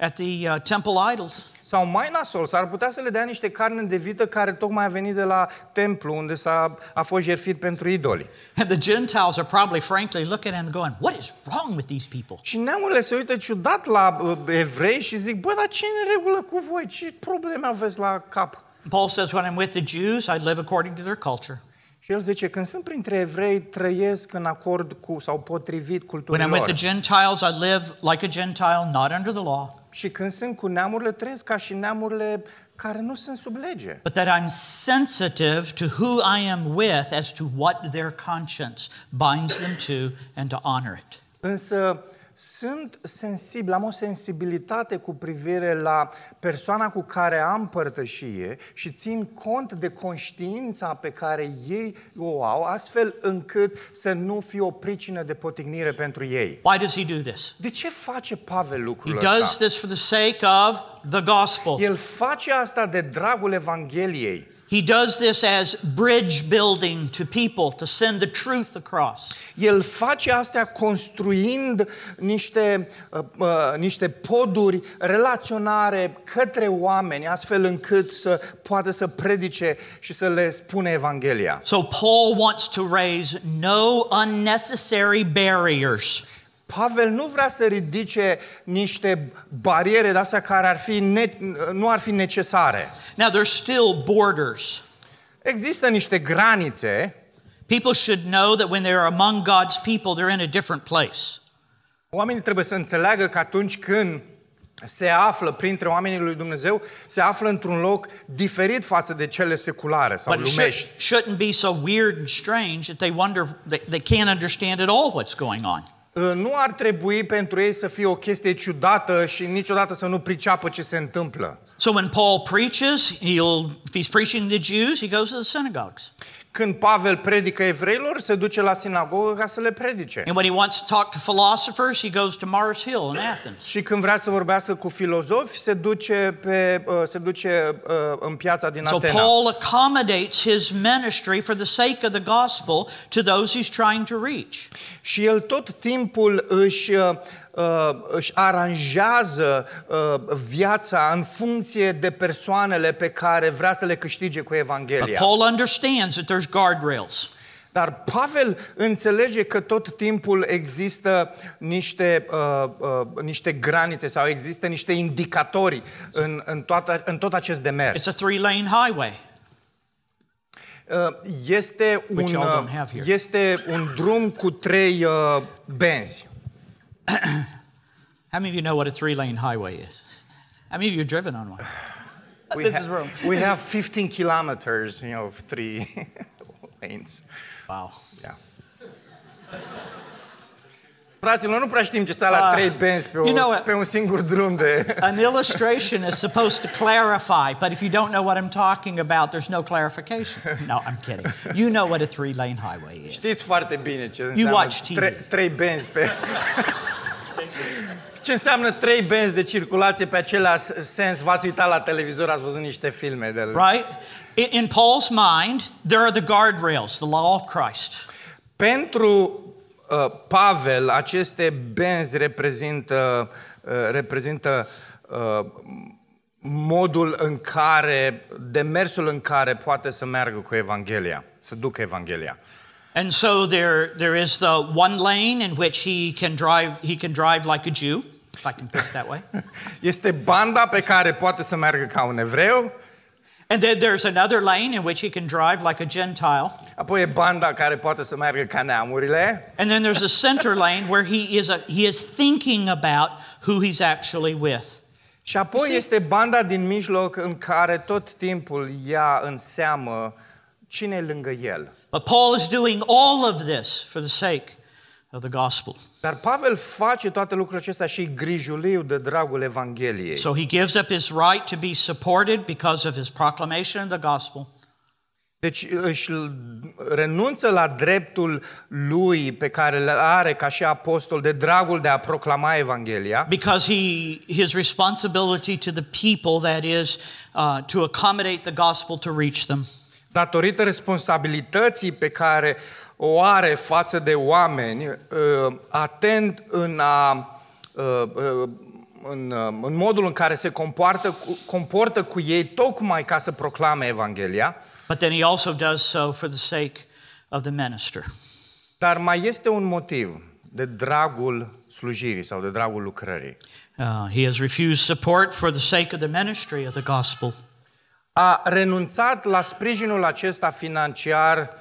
at the uh, temple idols. Sau mai nasol, s-ar putea să le dea niște carne de vită care tocmai a venit de la templu unde s-a, a fost jertfit pentru idoli. And the Gentiles are probably, frankly, looking at them going, What is wrong with these people? Și neamurile se uită ciudat la uh, evrei și zic, bă, dar ce e în regulă cu voi? Ce probleme aveți la cap? Paul says, When I'm with the Jews, I live according to their culture. Și el zice, când sunt printre evrei, trăiesc în acord cu sau potrivit culturii When I'm with the lor. Gentiles, I live like a Gentile, not under the law, Și când sunt cu neamurile, trăiesc ca și neamurile care nu sunt sub lege. but that I'm sensitive to who I am with as to what their conscience binds them to and to honor it. Însă sunt sensibil, am o sensibilitate cu privire la persoana cu care am părtășie și țin cont de conștiința pe care ei o au, astfel încât să nu fie o pricină de potignire pentru ei. Why does he do this? De ce face Pavel He lucrul does ăsta? this for the sake of the gospel. El face asta de dragul Evangheliei. He does this as bridge building to people to send the truth across. El face astea construind niște, uh, uh, niște poduri relaționare către oameni, astfel încât să poată să predice și să le spune Evanghelia. So Paul wants to raise no unnecessary barriers. Pavel nu vrea să ridice niște bariere de astea care ar fi ne, nu ar fi necesare. Now there's still borders. Există niște granițe. People should know that when they're among God's people, they're in a different place. Oamenii trebuie să înțeleagă că atunci când se află printre oamenii lui Dumnezeu, se află într-un loc diferit față de cele seculare sau But it lumești. should, shouldn't be so weird and strange that they wonder, they, they can't understand at all what's going on. Uh, Nu ar trebui pentru ei să fie o chestie ciudată și niciodată să nu priceapă ce se întâmplă. So when Paul preaches, he'll, if he's preaching the Jews, he goes to the synagogues. Când Pavel predică evreilor, se duce la sinagogă ca să le predice. And when he wants to talk to philosophers, he goes to Mars Hill in Athens. Și când vrea să vorbească cu filozofi, se duce, pe, uh, se duce uh, în piața din So Atena. Paul accommodates his ministry for the sake of the gospel to those he's trying to reach. Și el tot timpul își, uh, uh, își aranjează uh, viața în funcție de persoanele pe care vrea să le câștige cu But Evanghelia. Paul understands that there's guardrails. Dar Pavel înțelege că tot timpul există niște, uh, uh, niște granițe sau există niște indicatori în, în, toată, în tot acest It's demers. a three-lane highway. Uh, Este Which un, y'all uh, don't have here. este un drum cu trei uh, benzi. How many of you know what a three-lane highway is? How many of you have driven on one? We, This ha- is wrong. we have 15 kilometers, you know, of three lanes. Wow. Yeah. Fraților, nu prea știm ce să la Uh, trei benzi pe, o, you know what? pe un singur drum de... An illustration is supposed to clarify, but if you don't know what I'm talking about, there's no clarification. No, I'm kidding. You know what a three-lane highway is. Știți foarte bine ce înseamnă watch TV. tre- trei benzi pe... ce înseamnă trei benzi de circulație pe același sens? V-ați uitat la televizor, ați văzut niște filme de Right? In, in Paul's mind, there are the guardrails, the law of Christ. Pentru uh, Pavel, aceste benzi reprezintă, uh, reprezintă uh, modul în care, demersul în care poate să meargă cu Evanghelia, să ducă Evanghelia. And so there, there is the one lane in which he can drive, he can drive like a Jew, if I can put it that way. Este banda pe care poate să meargă ca un evreu, And then there's another lane in which he can drive like a Gentile. apoi e banda care poate să meargă ca neamurile And then there's a center lane where he is, a, he is thinking about who he's actually with. și apoi See- este banda din mijloc în care tot timpul ia în seamă cine e lângă el. But Paul is doing all of this for the sake of the gospel. Dar Pavel face toate lucrurile acestea și grijuliu de dragul Evangheliei. So he gives up his right to be supported because of his proclamation of the gospel. Deci își renunță la dreptul lui pe care le are ca și apostol de dragul de a proclama Evanghelia, Because he, his responsibility to the people, that is, uh, to accommodate the gospel to reach them. datorită responsabilității pe care o are față de oameni, uh, atent în, a, uh, uh, în, uh, în modul în care se comportă cu, comportă cu ei, tocmai ca să proclame Evanghelia, But then he also does so for the sake of the minister. dar mai este un motiv de dragul slujirii sau de dragul lucrării. Uh, he has refused support for the sake of the ministry of the gospel. a renunțat la sprijinul acesta financiar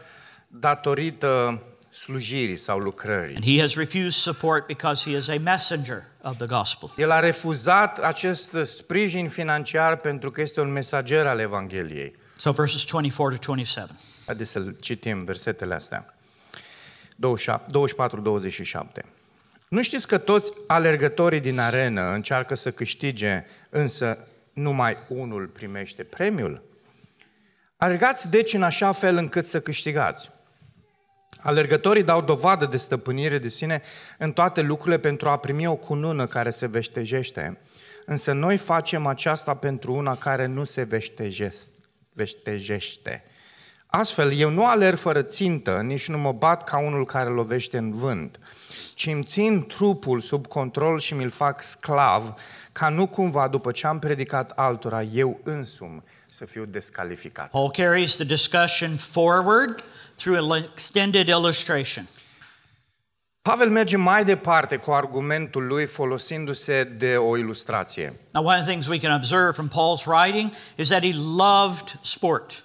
datorită slujirii sau lucrării. And he has refused support because he is a messenger of the gospel. El a refuzat acest sprijin financiar pentru că este un mesager al Evangheliei. So verses 24 to 27. Haideți să citim versetele astea. 24-27. Nu știți că toți alergătorii din arenă încearcă să câștige, însă numai unul primește premiul? Alergați deci în așa fel încât să câștigați. Alergătorii dau dovadă de stăpânire de sine în toate lucrurile pentru a primi o cunună care se veștejește, însă noi facem aceasta pentru una care nu se veștejește. veștejește. Astfel, eu nu alerg fără țintă, nici nu mă bat ca unul care lovește în vânt, ci îmi țin trupul sub control și mi-l fac sclav, ca nu cumva, după ce am predicat altora, eu însumi să fiu descalificat. Paul carries the discussion forward through an extended illustration. Pavel merge mai departe cu argumentul lui folosindu-se de o ilustrație. Now, one of the things we can observe from Paul's writing is that he loved sport.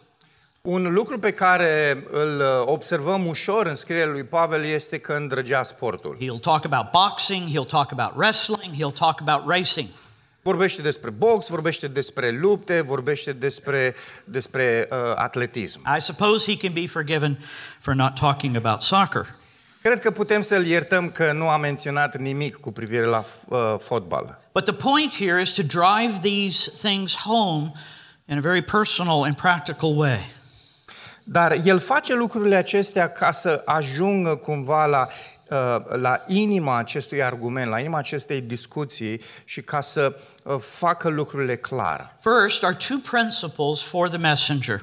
Un lucru pe care îl observăm ușor în scrierea lui Pavel este că îndrăgea sportul. He'll talk about boxing, he'll talk about wrestling, he'll talk about racing. Vorbește despre box, vorbește despre lupte, vorbește despre, despre uh, atletism. I suppose he can be forgiven for not talking about soccer. Cred că putem să-l iertăm că nu a menționat nimic cu privire la uh, fotbal. But the point here is to drive these things home in a very personal and practical way. Dar el face lucrurile acestea ca să ajungă cumva la, uh, la inima acestui argument, la inima acestei discuții și ca să uh, facă lucrurile clar. First are two principles for the messenger.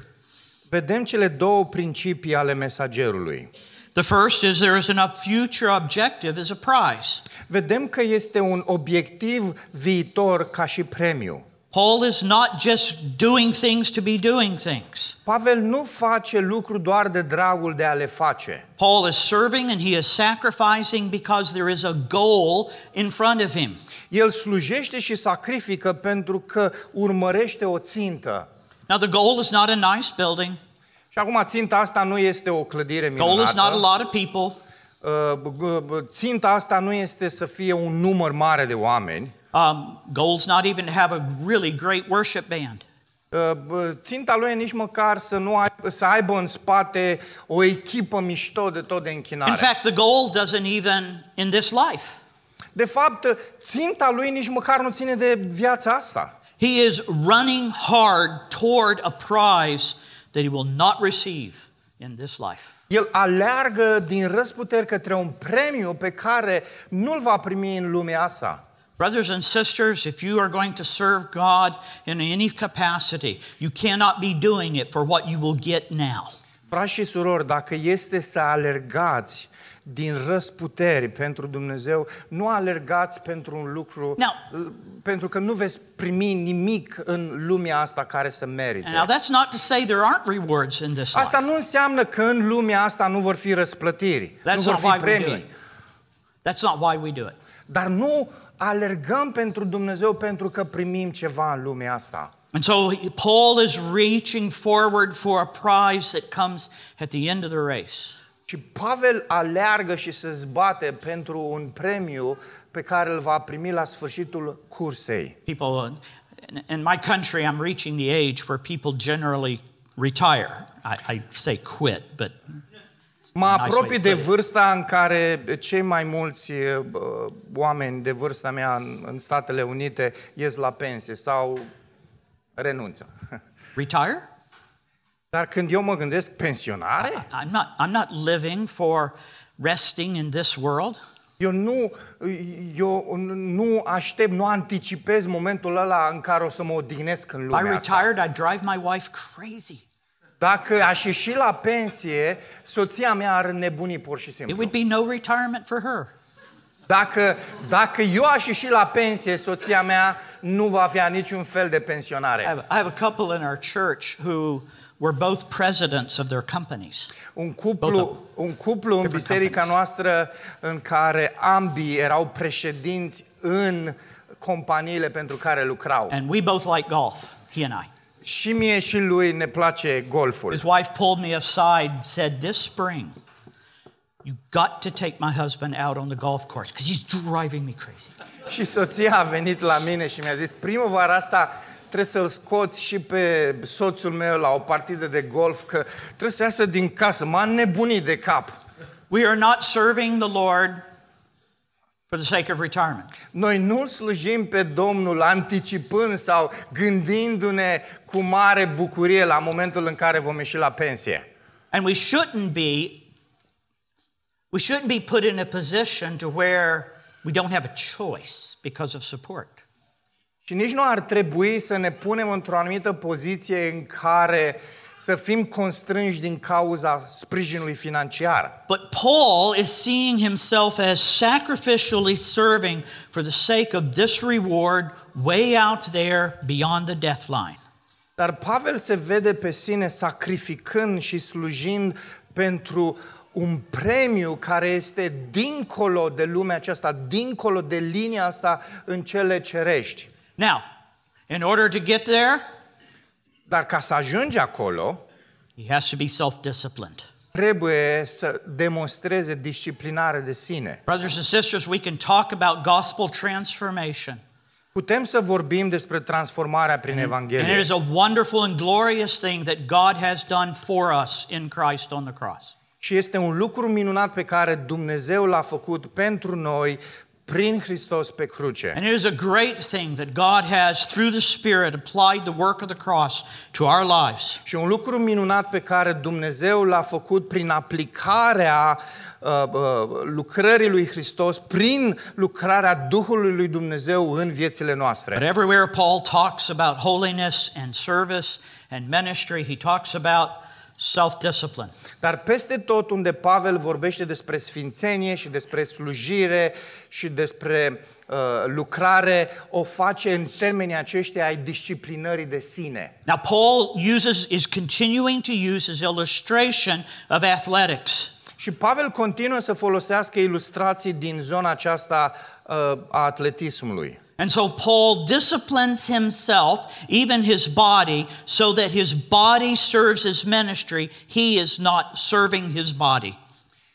Vedem cele două principii ale mesagerului. The first is there is enough future objective as a prize. Vedem că este un obiectiv viitor ca și premiu. Paul is not just doing things to be doing things. Pavel nu face lucru doar de dragul de a le face. Paul is serving and he is sacrificing because there is a goal in front of him. El slujește și sacrifică pentru că urmărește o țintă. Now the goal is not a nice building. Și acum ținta asta nu este o clădire Goal is not a minunată. lot of people. Uh, Ținta asta nu este să fie un număr mare de oameni. Um, goal's not even to have a really great worship band. Uh, Ținta lui e nici măcar să, nu ai, să aibă în spate o echipă mișto de tot de In închinare. fact, the goal doesn't even in this life. De fapt, ținta lui nici măcar nu ține de viața asta. He is running hard toward a prize that he will not receive in this life. El aleargă din răsputeri către un premiu pe care nu-l va primi în lumea asta. Brothers and sisters, if you are going to serve God in any capacity, you cannot be doing it for what you will get now. Frați și surori, dacă este să alergați din răsputeri pentru Dumnezeu, nu alergați pentru un lucru, Now- pentru că nu veți primi nimic în lumea asta care să merite. And now that's not to say there aren't rewards in this Asta life. nu înseamnă că în lumea asta nu vor fi răsplătiri, nu That's vor not fi why we do premii. it. That's not why we do it. Dar nu alergăm pentru Dumnezeu pentru că primim ceva în lumea asta. And so Paul is reaching forward for a prize that comes at the end of the race. Și Pavel aleargă și se zbate pentru un premiu pe care îl va primi la sfârșitul cursei. People in- in my country, I'm reaching the age where people generally retire. I, I say quit, but Mă Nice apropii way to de put it. vârsta în care cei mai mulți uh, oameni de vârsta mea în, în Statele Unite ies la pensie sau renunță. retire. Dar când eu mă gândesc pensionare, I'm not. I'm not living for resting in this world. eu nu, eu nu aștept, nu anticipez momentul ăla în care o să mă odihnesc în If I lumea asta. retired, I'd drive my wife crazy. Dacă aș ieși la pensie, soția mea ar nebuni pur și It simplu. would be no retirement for her. Dacă, dacă eu aș ieși la pensie, soția mea nu va avea niciun fel de I pensionare. have, I have a couple in our church who were both presidents of their companies. Un Both cuplu, of- un cuplu în different biserica companies. noastră în care ambii erau președinți în companiile pentru care lucrau. And we both like golf, he and I. Și mie și lui ne place golful. His wife pulled me aside and said, This spring, you got to take my husband out on the golf course because he's driving me crazy. Și soția a venit la mine și mi-a zis, primăvara asta trebuie să-l scoți și pe soțul meu la o partidă de golf, că trebuie să iasă din casă, m-a nebunit de cap. We are not serving the Lord for the sake of retirement. Noi nu slujim pe Domnul anticipând sau gândindu-ne cu mare bucurie la momentul în care vom ieși la pensie. And we shouldn't be we shouldn't be put in a position to where we don't have a choice because of support. Și Și nici nu ar trebui să ne punem într-o anumită poziție în care să fim constrânși din cauza sprijinului financiar. But Paul is seeing himself as sacrificially serving for the sake of this reward way out there beyond the death line. Dar Pavel se vede pe sine sacrificând și slujind pentru un premiu care este dincolo de lumea aceasta, dincolo de linia asta în cele cerești. Now, in order to get there, Dar ca să ajungi acolo, he has to be self disciplined. trebuie să demonstreze disciplinare de sine. Brothers and sisters, we can talk about gospel transformation. Putem să vorbim despre transformarea prin And it Evanghelie. is a wonderful and glorious thing that God has done for us in Christ on the cross. Și este un lucru minunat pe care Dumnezeu l-a făcut pentru noi prin Hristos pe cruce. And it is a great thing that God has, through the Spirit, applied the work of the cross to our lives. Și un lucru minunat pe care Dumnezeu l-a făcut prin aplicarea uh, uh, lucrării lui Hristos, prin lucrarea Duhului lui Dumnezeu în viețile But noastre. everywhere Paul talks about holiness and service and ministry, he talks about self discipline. Dar peste tot unde Pavel vorbește despre sfințenie și despre slujire și despre uh, lucrare, o face în termenii aceștia ai disciplinării de sine. Now, Paul uses, is continuing to use his illustration of athletics. Și Pavel continuă să folosească ilustrații din zona aceasta uh, a atletismului. And so Paul disciplines himself, even his body, so that his body serves his ministry. He is not serving his body.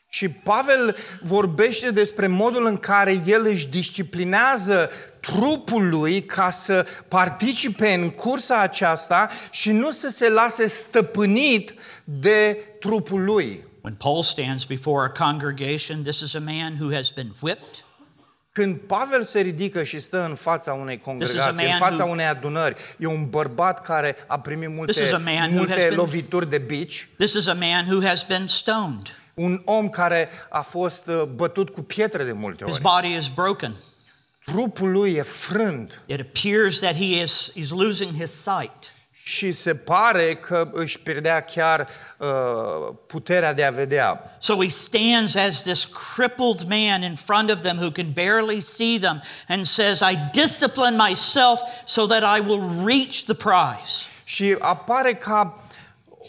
Și Pavel vorbește despre modul în care el își disciplinează trupul lui ca să participe în cursa aceasta și nu să se lase stăpânit de trupul lui. When Paul stands before a congregation, this is a man who has been whipped, Când Pavel se ridică și stă în fața unei congregații, în man fața who- unei adunări, e un bărbat care a primit This is multe, a man who has multe been- lovituri de bici, this is a man who has been stoned. un om care a fost uh, bătut cu pietre de multe His ori. body is broken. Trupul lui e frânt It appears that he is he's losing his sight. Și se pare că își pierdea chiar uh, puterea de a vedea. So he stands as this crippled man in front of them who can barely see them and says, I discipline myself so that I will reach the prize. Și apare ca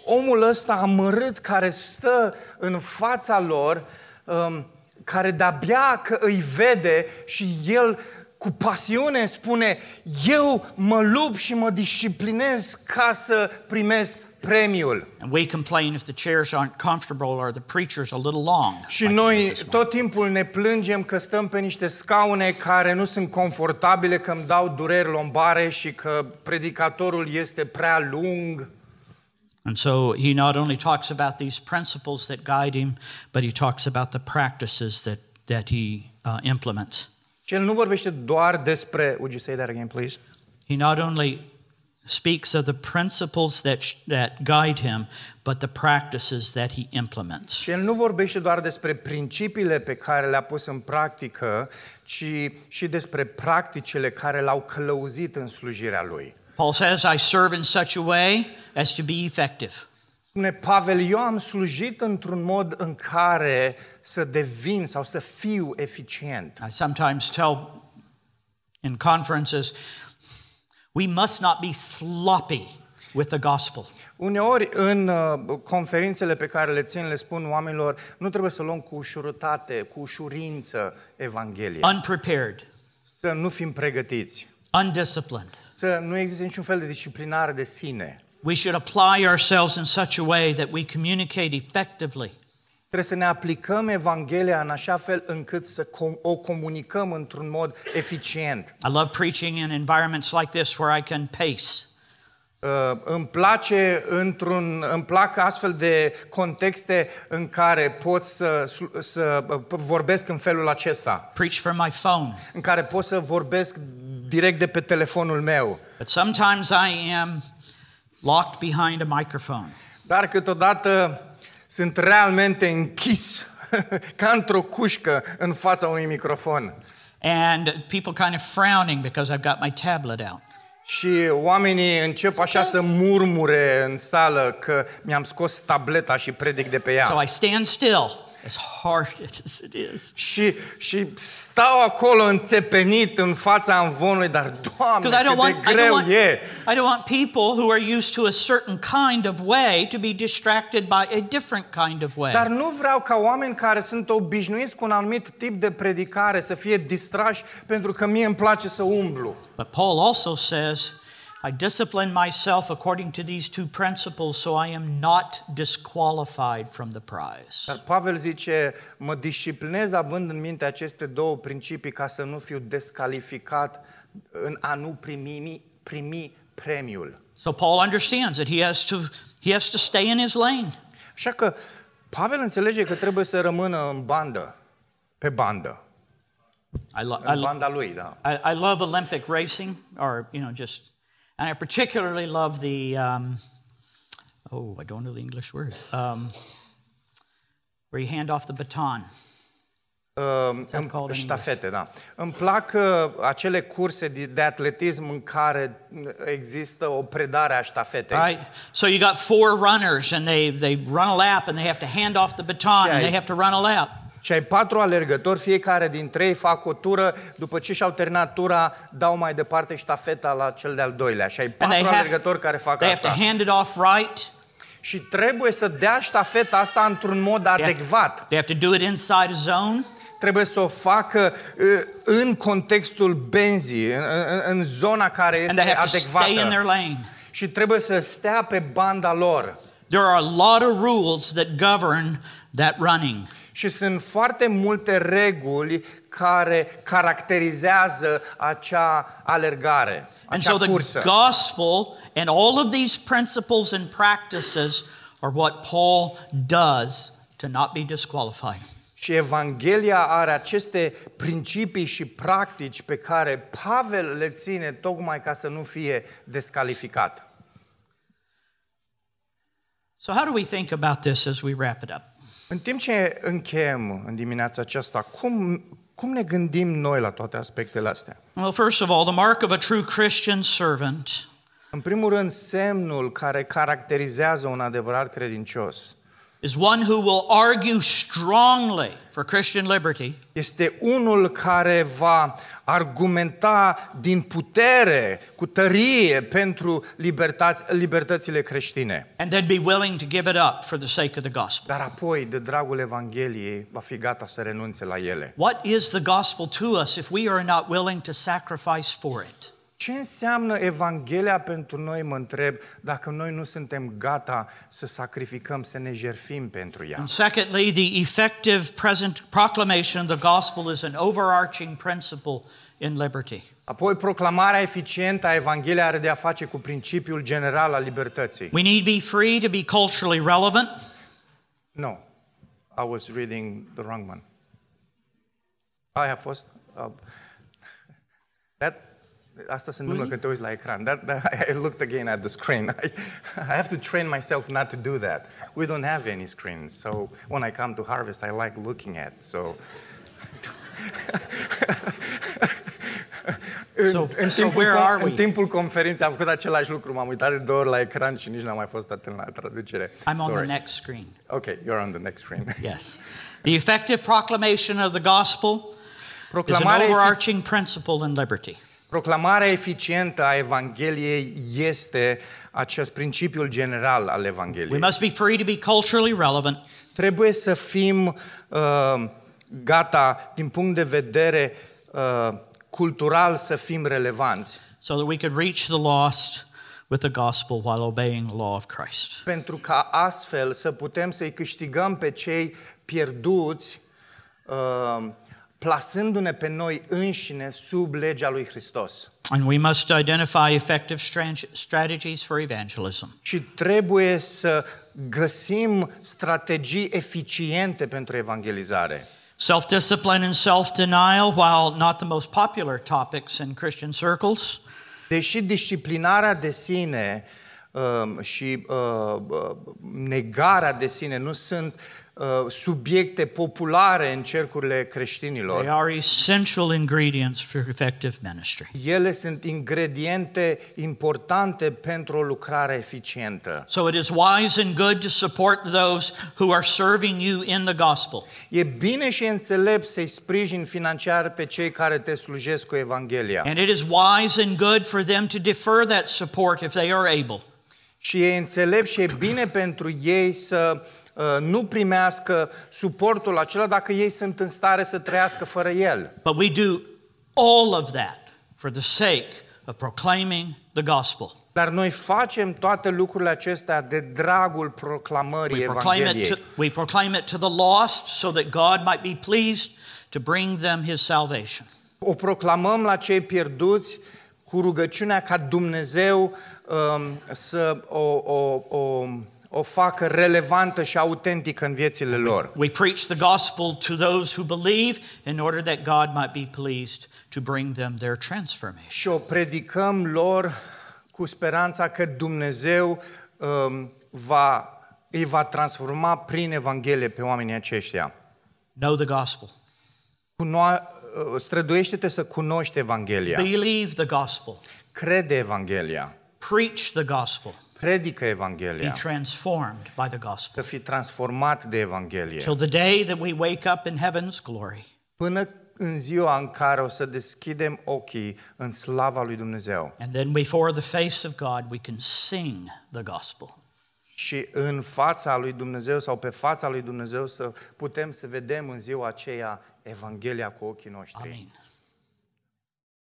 omul ăsta amărât care stă în fața lor, um, care de-abia că îi vede și el cu pasiune spune, eu mă lupt și mă disciplinez ca să primesc premiul. And we complain if the chairs aren't comfortable or the preacher's a little long. Și like it noi is this morning. tot timpul ne plângem că stăm pe niște scaune care nu sunt confortabile, că îmi dau dureri lombare și că predicatorul este prea lung. And so he not only talks about these principles that guide him, but he talks about the practices that, that he uh, implements. Și el nu vorbește doar despre, would you say that again, please? He not only speaks of the principles that, that guide him, but the practices that he implements. Și el nu vorbește doar despre principiile pe care le-a pus în practică, ci și despre practicile care l-au călăuzit în slujirea lui. Paul says, I serve in such a way as to be effective. Spune Pavel, eu am slujit într-un mod în care să devin sau să fiu eficient. I sometimes tell in conferences, we must not be sloppy with the gospel. Uneori, în uh, conferințele pe care le țin, le spun oamenilor, nu trebuie să luăm cu ușurătate, cu ușurință Evanghelia. Unprepared, Să nu fim pregătiți. undisciplined. Să nu existe niciun fel de disciplinare de sine. We should apply ourselves in such a way that we communicate effectively. Trebuie să ne aplicăm Evanghelia în așa fel încât să com- o comunicăm într-un mod eficient. I love preaching in environments like this where I can pace. Uh, îmi place într-un, îmi plac astfel de contexte în care pot să, să uh, vorbesc în felul acesta, preach from my phone. în care pot să vorbesc direct de pe telefonul meu. But sometimes I am locked behind a microphone. Dar câteodată sunt realmente închis ca într-o cușcă în fața unui microfon. and people kind of frowning because I've got my tablet out. Și oamenii încep așa să murmure în sală că mi-am scos tableta și predic de pe ea. So I stand still, as hard as it is. Și, și stau acolo înțepenit în fața amvonului, dar Doamne, Because I don't cât want, de I don't greu want, e. I don't want people who are used to a certain kind of way to be distracted by a different kind of way. Dar nu vreau ca oameni care sunt obișnuiți cu un anumit tip de predicare să fie distrași pentru că mie îmi place să umblu. But Paul also says, I discipline myself according to these two principles so I am not disqualified from the prize. Dar Pavel zice, mă disciplinez având în minte aceste două principii ca să nu fiu descalificat în a nu primi, primi premiul. So Paul understands that he has to he has to stay in his lane. Așa că Pavel înțelege că trebuie să rămână în bandă, pe bandă, I, lo- I, în lo- banda lui, da. I, I love Olympic racing, or you know, just, and I particularly love the. Um, oh, I don't know the English word. Um, where you hand off the baton. Uh, in ștafete, da. Îmi plac uh, acele curse de, de atletism în care există o predare a ștafetei. Right? So you got four runners, and they, they run a lap, and they have to hand off the baton, and they have to run a lap. Și ai patru alergători, fiecare dintre ei fac o tură, după ce și-au terminat tura, dau mai departe ștafeta la cel de-al doilea. Și ai And patru they have, alergători care fac they have to asta. hand it off right. Și trebuie să dea ștafeta asta într-un mod They have, adecvat. they have to do it inside a zone. Trebuie să o facă uh, în contextul benzii, în, în, în zona care And este they have to stay in their adecvată. lane. Și trebuie să stea pe banda lor. There are a lot of rules that govern that running. Și sunt foarte multe reguli care caracterizează acea alergare, And acea so the cursă. gospel and all of these principles and practices are what Paul does to not be disqualified. Și Evanghelia are aceste principii și practici pe care Pavel le ține tocmai ca să nu fie descalificat. So, how do we think about this as we wrap it up? În timp ce încheiem în dimineața aceasta, cum, cum ne gândim noi la toate aspectele astea? Well, first of all, the mark of a true Christian servant În primul rând, semnul care caracterizează un adevărat credincios is one who will argue strongly for Christian liberty este unul care va argumenta din putere, cu tărie pentru libertate, libertățile creștine. and then be willing to give it up for the sake of the gospel. Dar apoi, de dragul Evangheliei, va fi gata să renunțe la ele. What is the gospel to us if we are not willing to sacrifice for it? Ce înseamnă Evanghelia pentru noi, mă întreb, dacă noi nu suntem gata să sacrificăm, să ne jerfim pentru ea? And secondly, the effective present proclamation of the gospel is an overarching principle in liberty. Apoi, proclamarea eficientă a Evangheliei are de a face cu principiul general al libertății. We need to be free to be culturally relevant. No, I was reading the wrong one. Aia a fost... Uh, that, asta se întâmplă când te uiți la ecran. That, that, I looked again at the screen. I, I have to train myself not to do that. We don't have any screens, so when I come to Harvest, I like looking at. So, So- în, so timpul, where are we? în timpul conferinței am făcut același lucru. M-am uitat de două ori la ecran și nici n-am mai fost atent la traducere. I'm on the next screen. Okay, you're on the next screen. Yes. The effective proclamation of the gospel is an Proclamarea, overarching principle in liberty. Proclamarea eficientă a Evangheliei este acest principiul general al We Evangheliei. must be free to be culturally relevant. Trebuie să fim uh, gata, din punct de vedere uh, cultural, să fim relevanți. so that we could reach the lost with the gospel while obeying the law of Christ. Pentru ca astfel să putem să-i câștigăm pe cei pierduți, uh, plasându-ne pe noi înșine sub legea lui Hristos. And we must identify effective stran- strategies for evangelism. Și trebuie să găsim strategii eficiente pentru evangelizare. Self discipline and self denial, while not the most popular topics in Christian circles, Deși disciplinarea de sine um, și uh, uh, negarea de sine nu sunt uh, subiecte populare în cercurile They creștinilor. are essential ingredients for effective ministry. Ele sunt ingrediente importante pentru o lucrare eficientă. So it is wise and good to support those who are serving you in the gospel. E bine și înțelept să-i sprijin financiar pe cei care te slujesc cu Evanghelia. And it is wise and good for them to defer that support if they are able. Și e înțelept și e bine pentru ei să uh, nu primească suportul acela dacă ei sunt în stare să trăiască fără el. But we do all of that for the sake of proclaiming the gospel. Dar noi facem toate lucrurile acestea de dragul proclamării We proclaim, it Evangheliei. to, we proclaim it to the lost so that God might be pleased to bring them his salvation. O proclamăm la cei pierduți cu rugăciunea ca Dumnezeu um, să o, o, o, o facă relevantă și autentică în viețile lor. We preach the gospel to those who believe in order that God might be pleased to bring them their transformation. Și o predicăm lor cu speranța că Dumnezeu um, va, îi va transforma prin Evanghelie pe oamenii aceștia. Know the gospel. Cuno- uh, străduiește-te să cunoști Evanghelia. Believe the gospel. Crede Evanghelia. Preach the gospel. Predică Be Evanghelia. transformed by the Să gospel. fii transformat de Evanghelie. Till the day that we wake up in heaven's glory. Până în ziua în care o să deschidem ochii în slava lui Dumnezeu. And then before the face of God, we can sing the gospel. Și în fața lui Dumnezeu sau pe fața lui Dumnezeu să putem să vedem în ziua aceea Evanghelia cu ochii noștri. Amen.